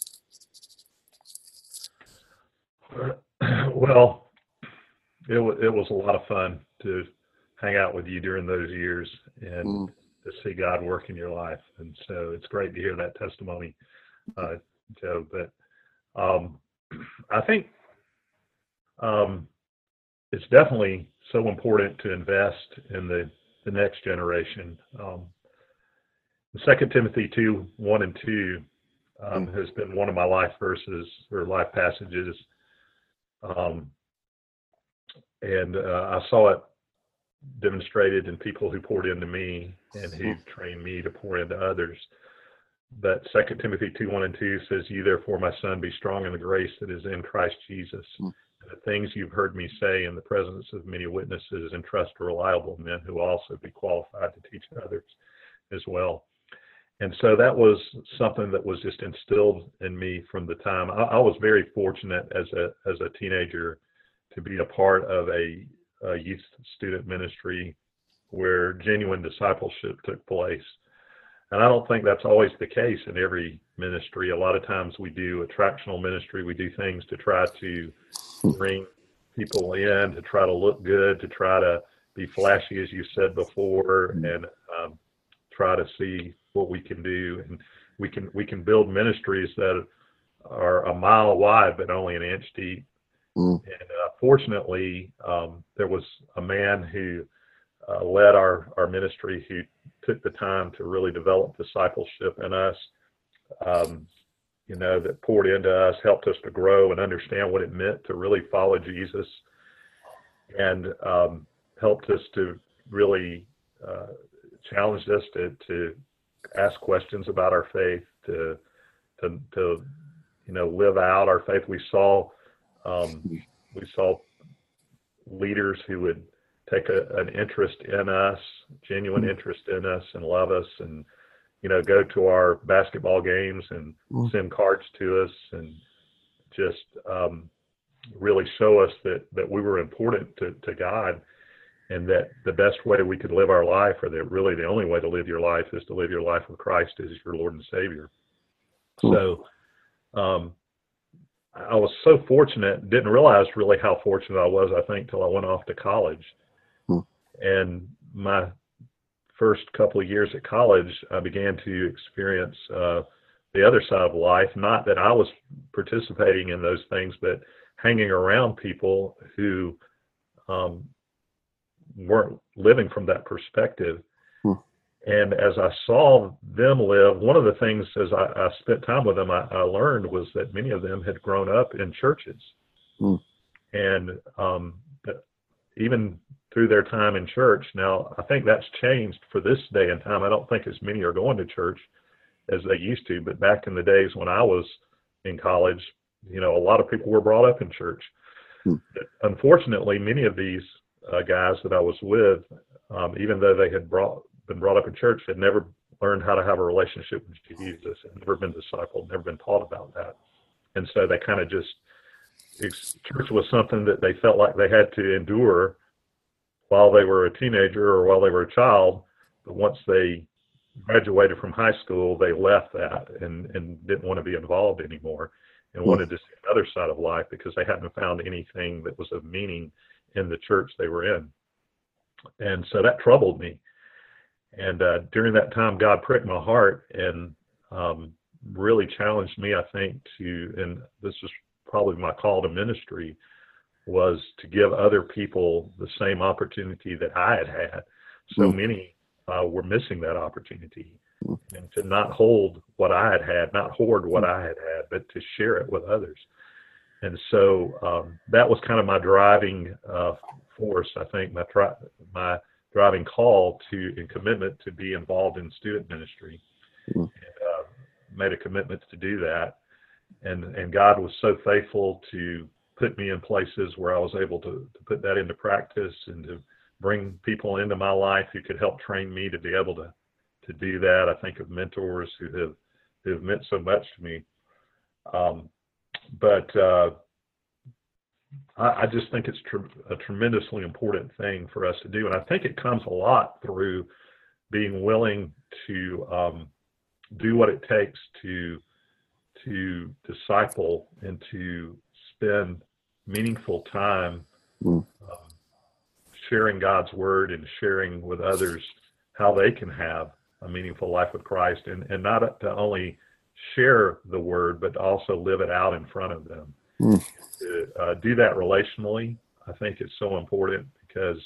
Well, it was it was a lot of fun to hang out with you during those years and mm. To see God work in your life. And so it's great to hear that testimony, uh, Joe. But um, I think um, it's definitely so important to invest in the the next generation. Um, Second Timothy two one and two um, mm. has been one of my life verses or life passages. Um, and uh, I saw it demonstrated in people who poured into me and who hmm. trained me to pour into others. But Second Timothy two one and two says, "You therefore, my son, be strong in the grace that is in Christ Jesus." Mm. The things you've heard me say in the presence of many witnesses, entrust to reliable men who also be qualified to teach others as well. And so that was something that was just instilled in me from the time I, I was very fortunate as a as a teenager to be a part of a, a youth student ministry where genuine discipleship took place. And I don't think that's always the case in every ministry. A lot of times we do attractional ministry, we do things to try to bring people in, to try to look good, to try to be flashy, as you said before, mm-hmm. and um, try to see what we can do. And we can we can build ministries that are a mile wide but only an inch deep Mm. And uh, fortunately, um, there was a man who uh, led our, our ministry who took the time to really develop discipleship in us, um, you know, that poured into us, helped us to grow and understand what it meant to really follow Jesus, and um, helped us to really uh, challenged us to, to ask questions about our faith, to, to, to you know, live out our faith. We saw um, we saw leaders who would take a, an interest in us, genuine mm-hmm. interest in us, and love us, and you know, go to our basketball games and mm. send cards to us, and just um, really show us that that we were important to, to God, and that the best way we could live our life, or that really the only way to live your life, is to live your life with Christ as your Lord and Savior. So, um, I was so fortunate, didn't realize really how fortunate I was, I think, till I went off to college. Hmm. And my first couple of years at college, I began to experience uh, the other side of life. Not that I was participating in those things, but hanging around people who um, weren't living from that perspective. And as I saw them live, one of the things as I, I spent time with them, I, I, learned was that many of them had grown up in churches. Mm. And um, even through their time in church, now I think that's changed for this day and time. I don't think as many are going to church as they used to, but back in the days when I was in college, you know, a lot of people were brought up in church. Mm. Unfortunately, many of these uh, guys that I was with, um, even though they had brought been brought up in church had never learned how to have a relationship with Jesus, had never been discipled, never been taught about that. And so they kind of just, church was something that they felt like they had to endure while they were a teenager or while they were a child. But once they graduated from high school, they left that and, and didn't want to be involved anymore and hmm. wanted to see another side of life because they hadn't found anything that was of meaning in the church they were in. And so that troubled me and uh, during that time, God pricked my heart and um, really challenged me, I think, to, and this is probably my call to ministry, was to give other people the same opportunity that I had had. So mm. many uh, were missing that opportunity. Mm. And to not hold what I had had, not hoard what mm. I had had, but to share it with others. And so um, that was kind of my driving uh, force, I think, my, tri- my driving call to and commitment to be involved in student ministry. Mm. And, uh, made a commitment to do that. And, and God was so faithful to put me in places where I was able to, to put that into practice and to bring people into my life who could help train me to be able to to do that. I think of mentors who have who have meant so much to me. Um, but uh, I, I, just think it's tr- a tremendously important thing for us to do, and I think it comes a lot through being willing to um, do what it takes to to disciple and to spend meaningful time mm. um, sharing God's word and sharing with others how they can have a meaningful life with Christ and, and not to only share the word, but also live it out in front of them. Mm. To uh, do that relationally, I think it's so important because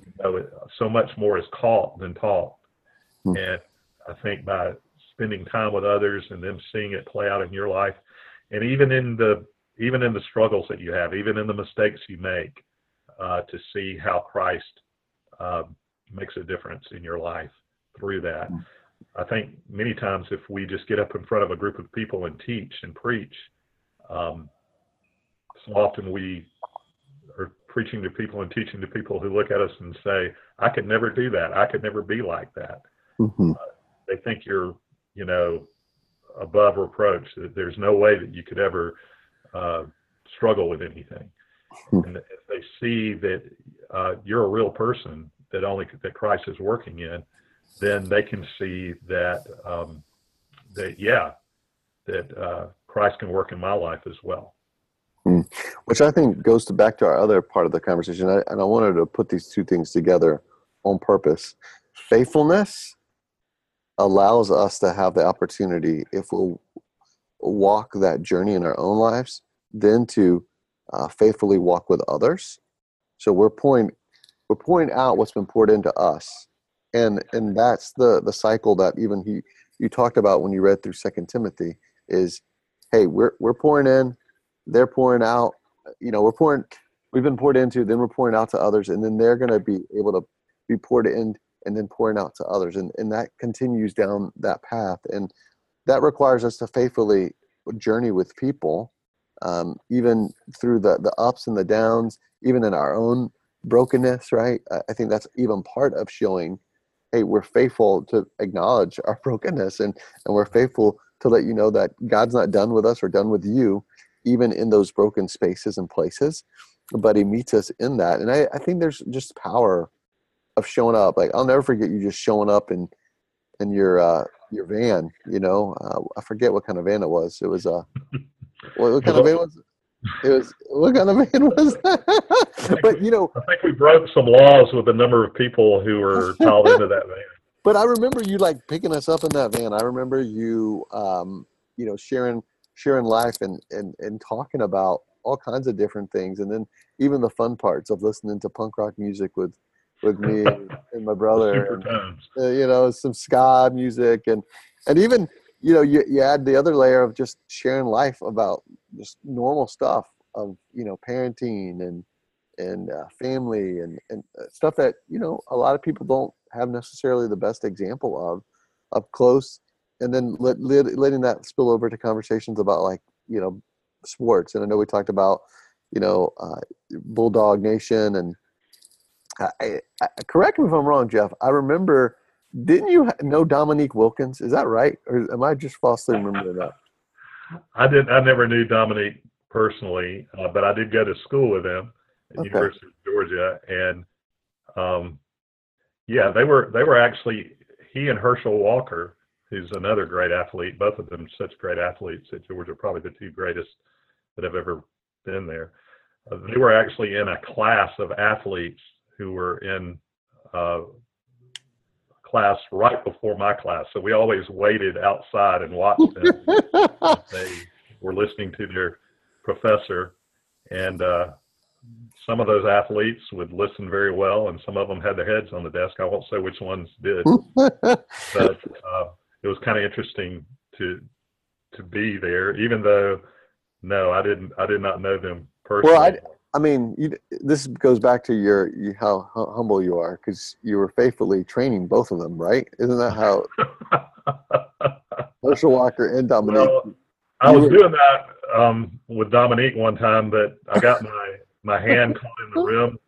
you know, so much more is caught than taught. Mm. And I think by spending time with others and them seeing it play out in your life, and even in the even in the struggles that you have, even in the mistakes you make, uh, to see how Christ uh, makes a difference in your life through that. Mm. I think many times if we just get up in front of a group of people and teach and preach, um, so often we are preaching to people and teaching to people who look at us and say, "I could never do that. I could never be like that." Mm-hmm. Uh, they think you're, you know, above reproach. That there's no way that you could ever uh, struggle with anything. Hmm. And if they see that uh, you're a real person that only that Christ is working in, then they can see that um, that yeah, that uh, Christ can work in my life as well. Hmm. Which I think goes to back to our other part of the conversation, I, and I wanted to put these two things together on purpose. Faithfulness allows us to have the opportunity, if we'll walk that journey in our own lives, then to uh, faithfully walk with others. So we're pouring we're pouring out what's been poured into us, and and that's the the cycle that even he you talked about when you read through Second Timothy is, hey, we're we're pouring in, they're pouring out. You know, we're pouring. We've been poured into, then we're pouring out to others, and then they're going to be able to be poured in and then pouring out to others, and and that continues down that path, and that requires us to faithfully journey with people um, even through the the ups and the downs, even in our own brokenness. Right? I think that's even part of showing, hey, we're faithful to acknowledge our brokenness, and and we're faithful to let you know that God's not done with us or done with you, even in those broken spaces and places. But He meets us in that, and I, I think there's just power of showing up. Like I'll never forget you just showing up in in your uh, your van. You know, uh, I forget what kind of van it was. It was a What, what kind of van was it? It was what kind of van was that? but you know, I think we broke some laws with the number of people who were piled into that van. But I remember you like picking us up in that van. I remember you, um, you know, sharing sharing life and and and talking about all kinds of different things, and then even the fun parts of listening to punk rock music with with me and, my brother, and, uh, you know, some ska music, and and even you know, you, you add the other layer of just sharing life about just normal stuff of, you know, parenting and, and uh, family and, and uh, stuff that, you know, a lot of people don't have necessarily the best example of, up close. And then let, let, letting that spill over to conversations about like, you know, sports. And I know we talked about, you know, uh, Bulldog Nation and I, I, correct me if I'm wrong, Jeff. I remember didn't you know Dominique Wilkins? Is that right, or am I just falsely remembering that? I didn't I never knew Dominique personally, uh, but I did go to school with him at okay. University of Georgia, and um, yeah, they were they were actually he and Herschel Walker, who's another great athlete. Both of them such great athletes at Georgia, probably the two greatest that have ever been there. Uh, they were actually in a class of athletes who were in uh, class right before my class, so we always waited outside and watched them. they were listening to their professor, and uh, some of those athletes would listen very well, and some of them had their heads on the desk. I won't say which ones did, but uh, it was kind of interesting to to be there, even though no, I didn't. I did not know them personally. Well, I, I mean, you, this goes back to your you, how, how humble you are because you were faithfully training both of them, right? Isn't that how Herschel Walker and Dominique? Well, I was doing that um, with Dominique one time, but I got my my hand caught in the rim.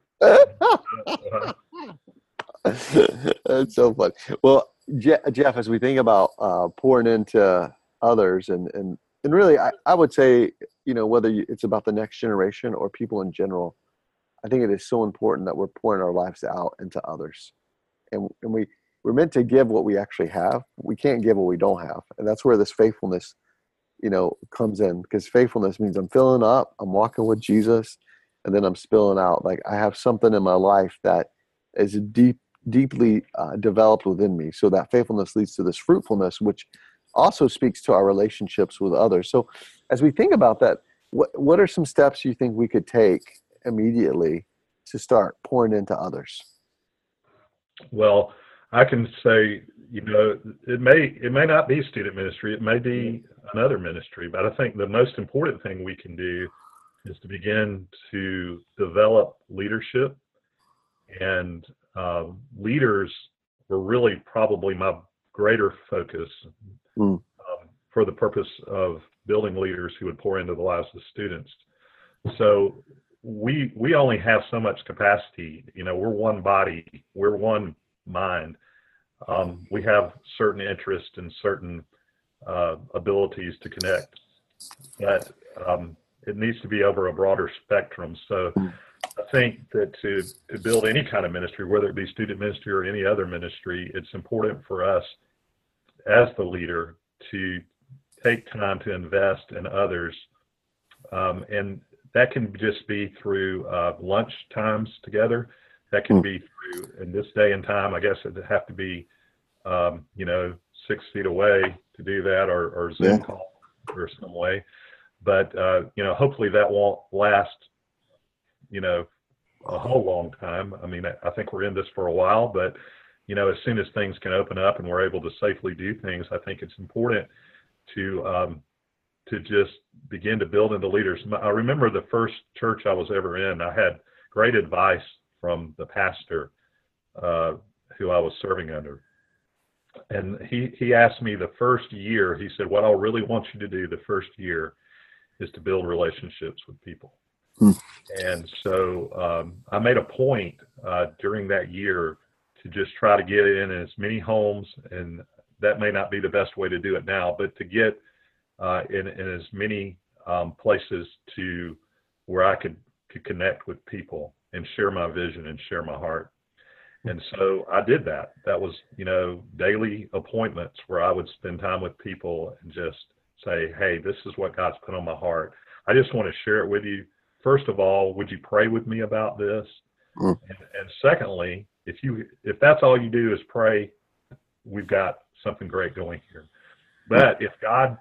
That's so funny. Well, Jeff, as we think about uh, pouring into others, and and and really, I, I would say, you know, whether it's about the next generation or people in general, I think it is so important that we're pouring our lives out into others, and and we we're meant to give what we actually have. We can't give what we don't have, and that's where this faithfulness, you know, comes in because faithfulness means I'm filling up, I'm walking with Jesus, and then I'm spilling out. Like I have something in my life that is deep, deeply uh, developed within me. So that faithfulness leads to this fruitfulness, which also speaks to our relationships with others. So as we think about that, what what are some steps you think we could take immediately to start pouring into others? Well, I can say, you know, it may it may not be student ministry, it may be another ministry, but I think the most important thing we can do is to begin to develop leadership. And uh, leaders were really probably my greater focus mm. um, for the purpose of building leaders who would pour into the lives of students. So we we only have so much capacity. You know, we're one body, we're one mind. Um, we have certain interests and certain uh, abilities to connect, but um, it needs to be over a broader spectrum. So I think that to, to build any kind of ministry, whether it be student ministry or any other ministry, it's important for us as the leader to take time to invest in others. Um, and that can just be through uh, lunch times together. That can hmm. be through, in this day and time, I guess it'd have to be, um, you know, six feet away to do that or, or Zoom yeah. call or some way but uh, you know, hopefully that won't last, you know, a whole long time. I mean, I think we're in this for a while, but you know, as soon as things can open up and we're able to safely do things, I think it's important to um, to just begin to build into leaders. I remember the first church I was ever in. I had great advice from the pastor uh, who I was serving under, and he he asked me the first year. He said, "What I really want you to do the first year is to build relationships with people. Hmm. And so um, I made a point uh, during that year to just try to get in as many homes, and that may not be the best way to do it now, but to get uh, in, in as many um, places to where I could, could connect with people and share my vision and share my heart. And so I did that. That was, you know, daily appointments where I would spend time with people and just say, hey, this is what God's put on my heart. I just want to share it with you. First of all, would you pray with me about this? Mm. And, and secondly, if you if that's all you do is pray, we've got something great going here. But if God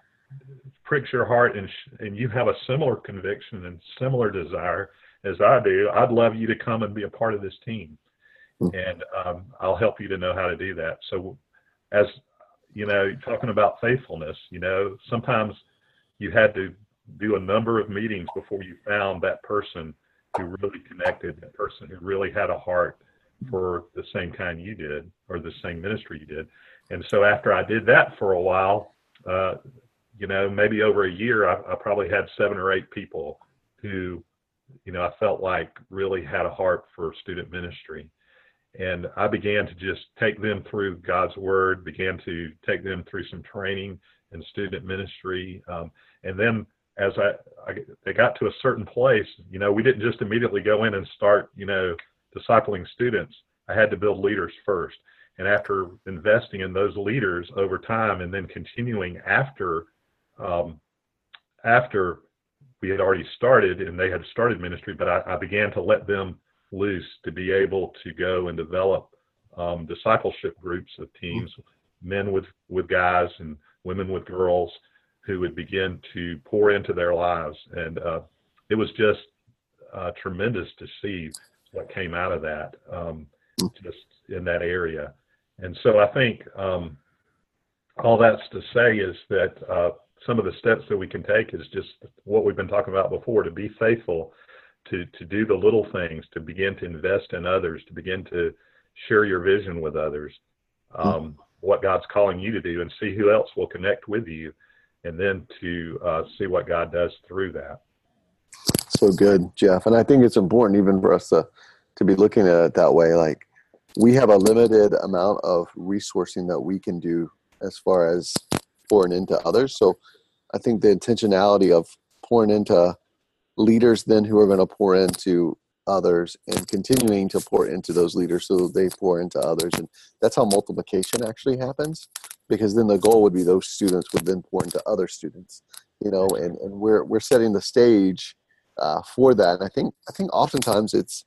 pricks your heart and and you have a similar conviction and similar desire as I do, I'd love you to come and be a part of this team, mm. and um, I'll help you to know how to do that. So, as you know, talking about faithfulness, you know, sometimes you had to do a number of meetings before you found that person who really connected, that person who really had a heart for the same kind you did or the same ministry you did. And so after I did that for a while, uh, you know, maybe over a year, I, I probably had seven or eight people who, you know, I felt like really had a heart for student ministry and I began to just take them through God's Word, began to take them through some training in student ministry, um, and then as I, I they got to a certain place, you know, we didn't just immediately go in and start, you know, discipling students. I had to build leaders first, and after investing in those leaders over time, and then continuing after um, after we had already started and they had started ministry, but I, I began to let them loose to be able to go and develop um, discipleship groups of teams, men with, with guys and women with girls who would begin to pour into their lives. And uh, it was just uh, tremendous to see what came out of that um, just in that area. And so I think um, all that's to say is that uh, some of the steps that we can take is just what we've been talking about before to be faithful, to, to do the little things, to begin to invest in others, to begin to share your vision with others, um, what God's calling you to do, and see who else will connect with you, and then to uh, see what God does through that. So good, Jeff. And I think it's important even for us to, to be looking at it that way. Like, we have a limited amount of resourcing that we can do as far as pouring into others. So I think the intentionality of pouring into leaders then who are going to pour into others and continuing to pour into those leaders so they pour into others. And that's how multiplication actually happens because then the goal would be those students would then pour into other students, you know, and, and we're, we're setting the stage uh, for that. And I think, I think oftentimes it's,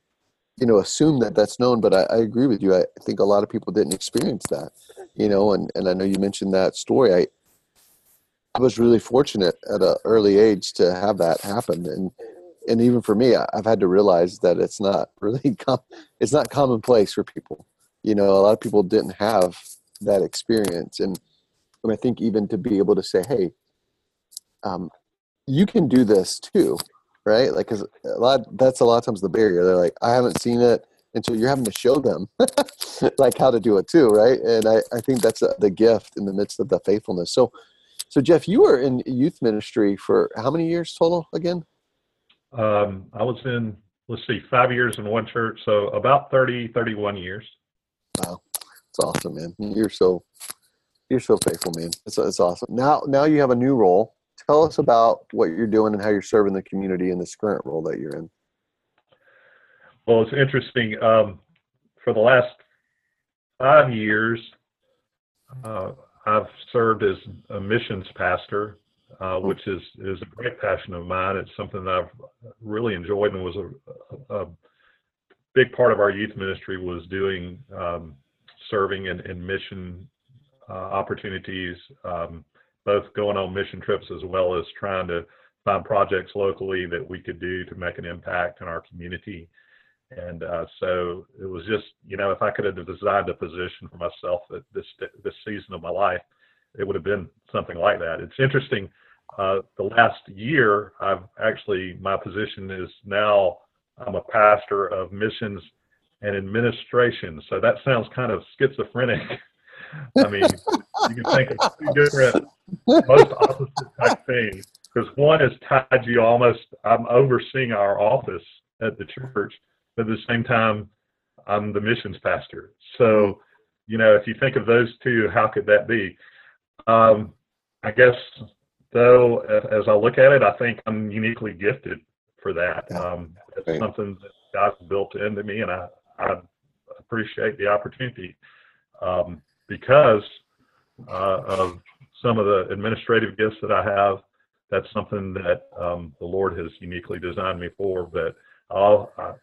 you know, assume that that's known, but I, I agree with you. I think a lot of people didn't experience that, you know, and, and I know you mentioned that story. I, I was really fortunate at an early age to have that happen. And, and even for me, I've had to realize that it's not really, com- it's not commonplace for people. You know, a lot of people didn't have that experience. And, and I think even to be able to say, Hey, um, you can do this too right? Like, cause a lot that's a lot of times the barrier. They're like, I haven't seen it, and so you're having to show them like how to do it too, right? And I I think that's the gift in the midst of the faithfulness. So, so Jeff, you were in youth ministry for how many years total again? Um, I was in let's see, five years in one church, so about 30, 31 years. Wow, it's awesome, man. You're so you're so faithful, man. It's, it's awesome. Now now you have a new role tell us about what you're doing and how you're serving the community in this current role that you're in. Well, it's interesting. Um, for the last five years, uh, I've served as a missions pastor, uh, hmm. which is is a great passion of mine. It's something that I've really enjoyed and was a, a big part of our youth ministry was doing um, serving in, in mission uh, opportunities. Um, both going on mission trips as well as trying to find projects locally that we could do to make an impact in our community. And uh, so it was just, you know, if I could have designed a position for myself at this this season of my life, it would have been something like that. It's interesting. Uh, the last year, I've actually my position is now I'm a pastor of missions and administration. So that sounds kind of schizophrenic. I mean, you can think of two different, most opposite type things. Because one is tied you almost, I'm overseeing our office at the church, but at the same time, I'm the missions pastor. So, you know, if you think of those two, how could that be? Um, I guess, though, as I look at it, I think I'm uniquely gifted for that. Um, it's right. something that God's built into me, and I, I appreciate the opportunity. Um, because uh, of some of the administrative gifts that I have. That's something that um, the Lord has uniquely designed me for. But I'll, I,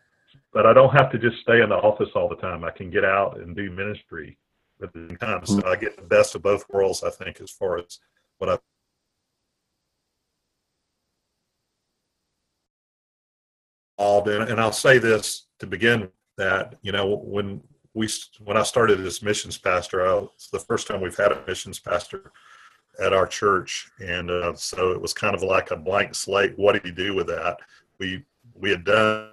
but I don't have to just stay in the office all the time. I can get out and do ministry the time. So I get the best of both worlds. I think as far as what I involved. and I'll say this to begin that you know when we when I started as missions pastor, I, it's the first time we've had a missions pastor at our church, and uh, so it was kind of like a blank slate. What do you do with that? We we had done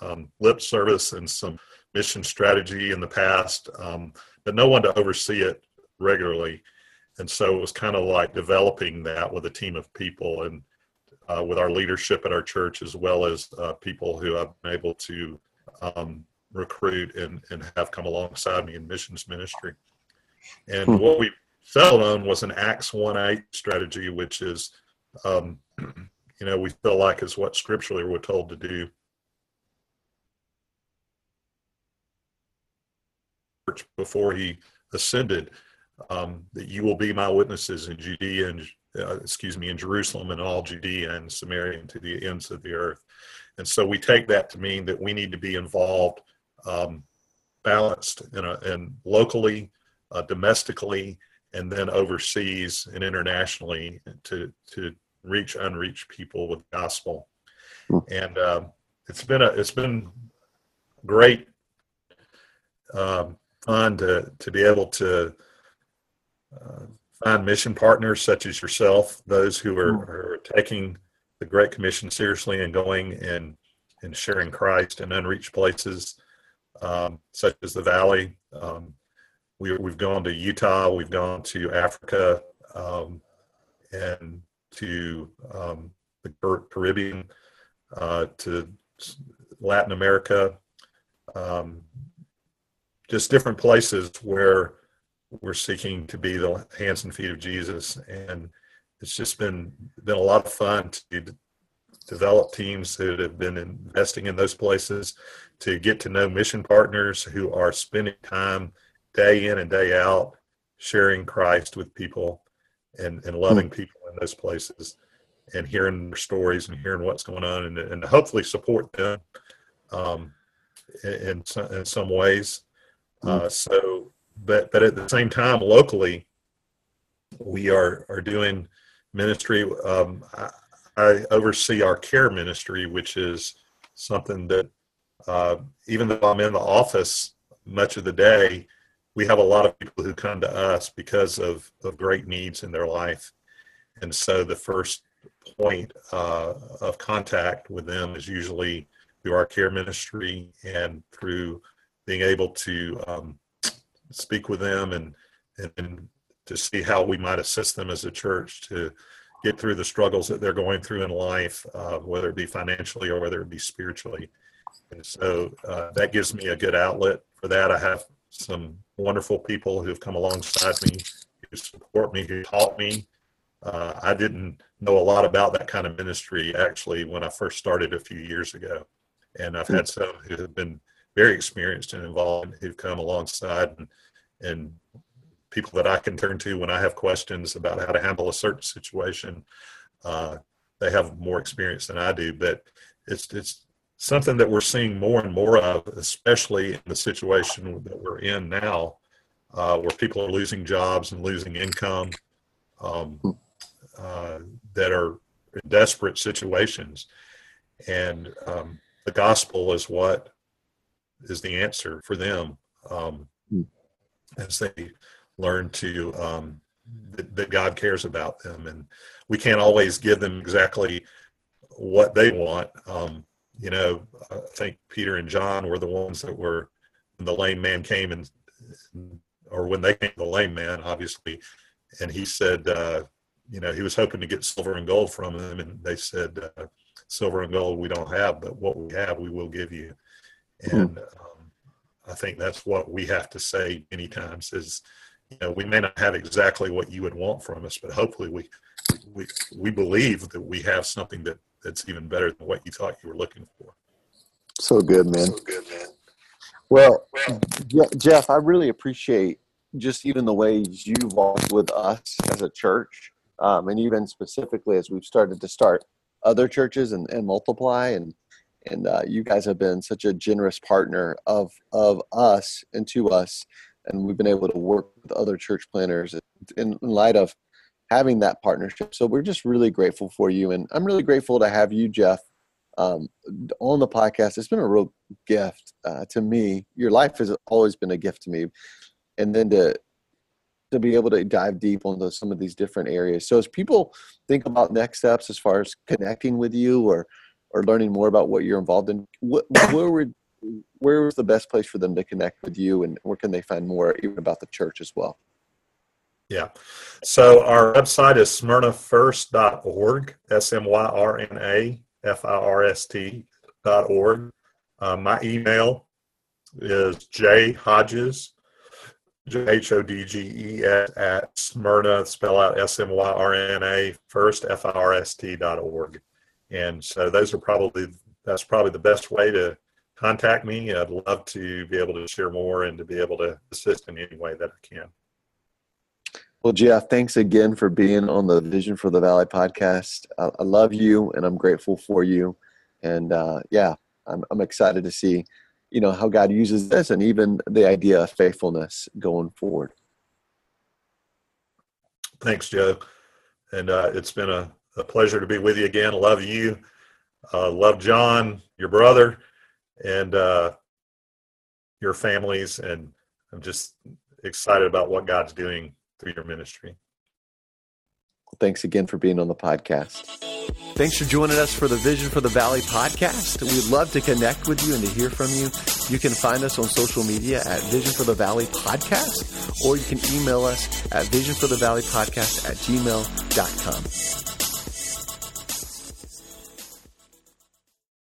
um, lip service and some mission strategy in the past, um, but no one to oversee it regularly, and so it was kind of like developing that with a team of people and uh, with our leadership at our church as well as uh, people who I've been able to um, recruit and, and have come alongside me in missions ministry. And hmm. what we settled on was an Acts 1 8 strategy, which is, um, you know, we feel like is what scripturally we're told to do. Before he ascended, um, that you will be my witnesses in Judea and uh, excuse me in Jerusalem and all Judea and Samaria and to the ends of the earth. And so we take that to mean that we need to be involved um, balanced in a, and locally, uh, domestically, and then overseas and internationally to to reach unreached people with gospel. hmm. and uh, it's been a it's been great um, fun to to be able to uh, find mission partners such as yourself, those who are, hmm. are taking the Great Commission seriously and going and and sharing Christ in unreached places, um, such as the Valley. Um, we, we've gone to Utah, we've gone to Africa, um, and to um, the Caribbean, uh, to Latin America, um, just different places where we're seeking to be the hands and feet of Jesus. And it's just been been a lot of fun to develop teams that have been investing in those places, to get to know mission partners who are spending time day in and day out sharing Christ with people and, and loving mm-hmm. people in those places and hearing their stories and hearing what's going on and, and hopefully support them um, in, in some ways. Uh, so, but, but at the same time, locally, we are, are doing ministry. Um, I, I, oversee our care ministry, which is something that uh, even though I'm in the office much of the day, we have a lot of people who come to us because of, of great needs in their life. And so the first point uh, of contact with them is usually through our care ministry and through being able to um, speak with them and, and to see how we might assist them as a church to get through the struggles that they're going through in life, uh, whether it be financially or whether it be spiritually. And so uh, that gives me a good outlet for that. I have some wonderful people who have come alongside me, who support me, who taught me. Uh, I didn't know a lot about that kind of ministry actually when I first started a few years ago. And I've had some who have been very experienced and involved who've come alongside and, and people that I can turn to when I have questions about how to handle a certain situation. Uh, they have more experience than I do, but it's it's something that we're seeing more and more of, especially in the situation that we're in now, uh, where people are losing jobs and losing income, um, uh, that are in desperate situations, and um, the gospel is what is the answer for them um, hmm. as they learn to um, that, that God cares about them, and we can't always give them exactly what they want. Um, you know, I think Peter and John were the ones that were when the lame man came and, or when they came, the lame man, obviously, and he said, uh, you know, he was hoping to get silver and gold from them, and they said, uh, silver and gold we don't have, but what we have, we will give you. Hmm. And um, I think that's what we have to say many times is, you know, we may not have exactly what you would want from us, but hopefully we we we believe that we have something that that's even better than what you thought you were looking for. So good, man. So good, man. Well, Jeff, I really appreciate just even the ways you've walked with us as a church, um, and even specifically as we've started to start other churches and, and multiply, and and uh, you guys have been such a generous partner of of us and to us, and we've been able to work with other church planners in, in light of having that partnership. So we're just really grateful for you, and I'm really grateful to have you, Jeff, um, on the podcast. It's been a real gift uh, to me. Your life has always been a gift to me, and then to to be able to dive deep into some of these different areas. So as people think about next steps as far as connecting with you or or learning more about what you're involved in, where would where is the best place for them to connect with you, and where can they find more even about the church as well? Yeah. So our website is smyrnafirst.org, S M Y R N A F I R S T dot org. Uh, my email is J Hodges, J H O D G E S, at Smyrna, spell out S M Y R N A, first, F I R S T dot org. And so those are probably, that's probably the best way to contact me. I'd love to be able to share more and to be able to assist in any way that I can. Well, Jeff, thanks again for being on the Vision for the Valley podcast. I, I love you and I'm grateful for you. And uh, yeah, I'm, I'm excited to see, you know, how God uses this and even the idea of faithfulness going forward. Thanks, Joe. And uh, it's been a, a pleasure to be with you again. Love you. Uh, love John, your brother, and uh, your families, and I'm just excited about what God's doing through your ministry. Thanks again for being on the podcast. Thanks for joining us for the Vision for the Valley podcast. We'd love to connect with you and to hear from you. You can find us on social media at Vision for the Valley Podcast, or you can email us at visionforthevalleypodcast at gmail.com.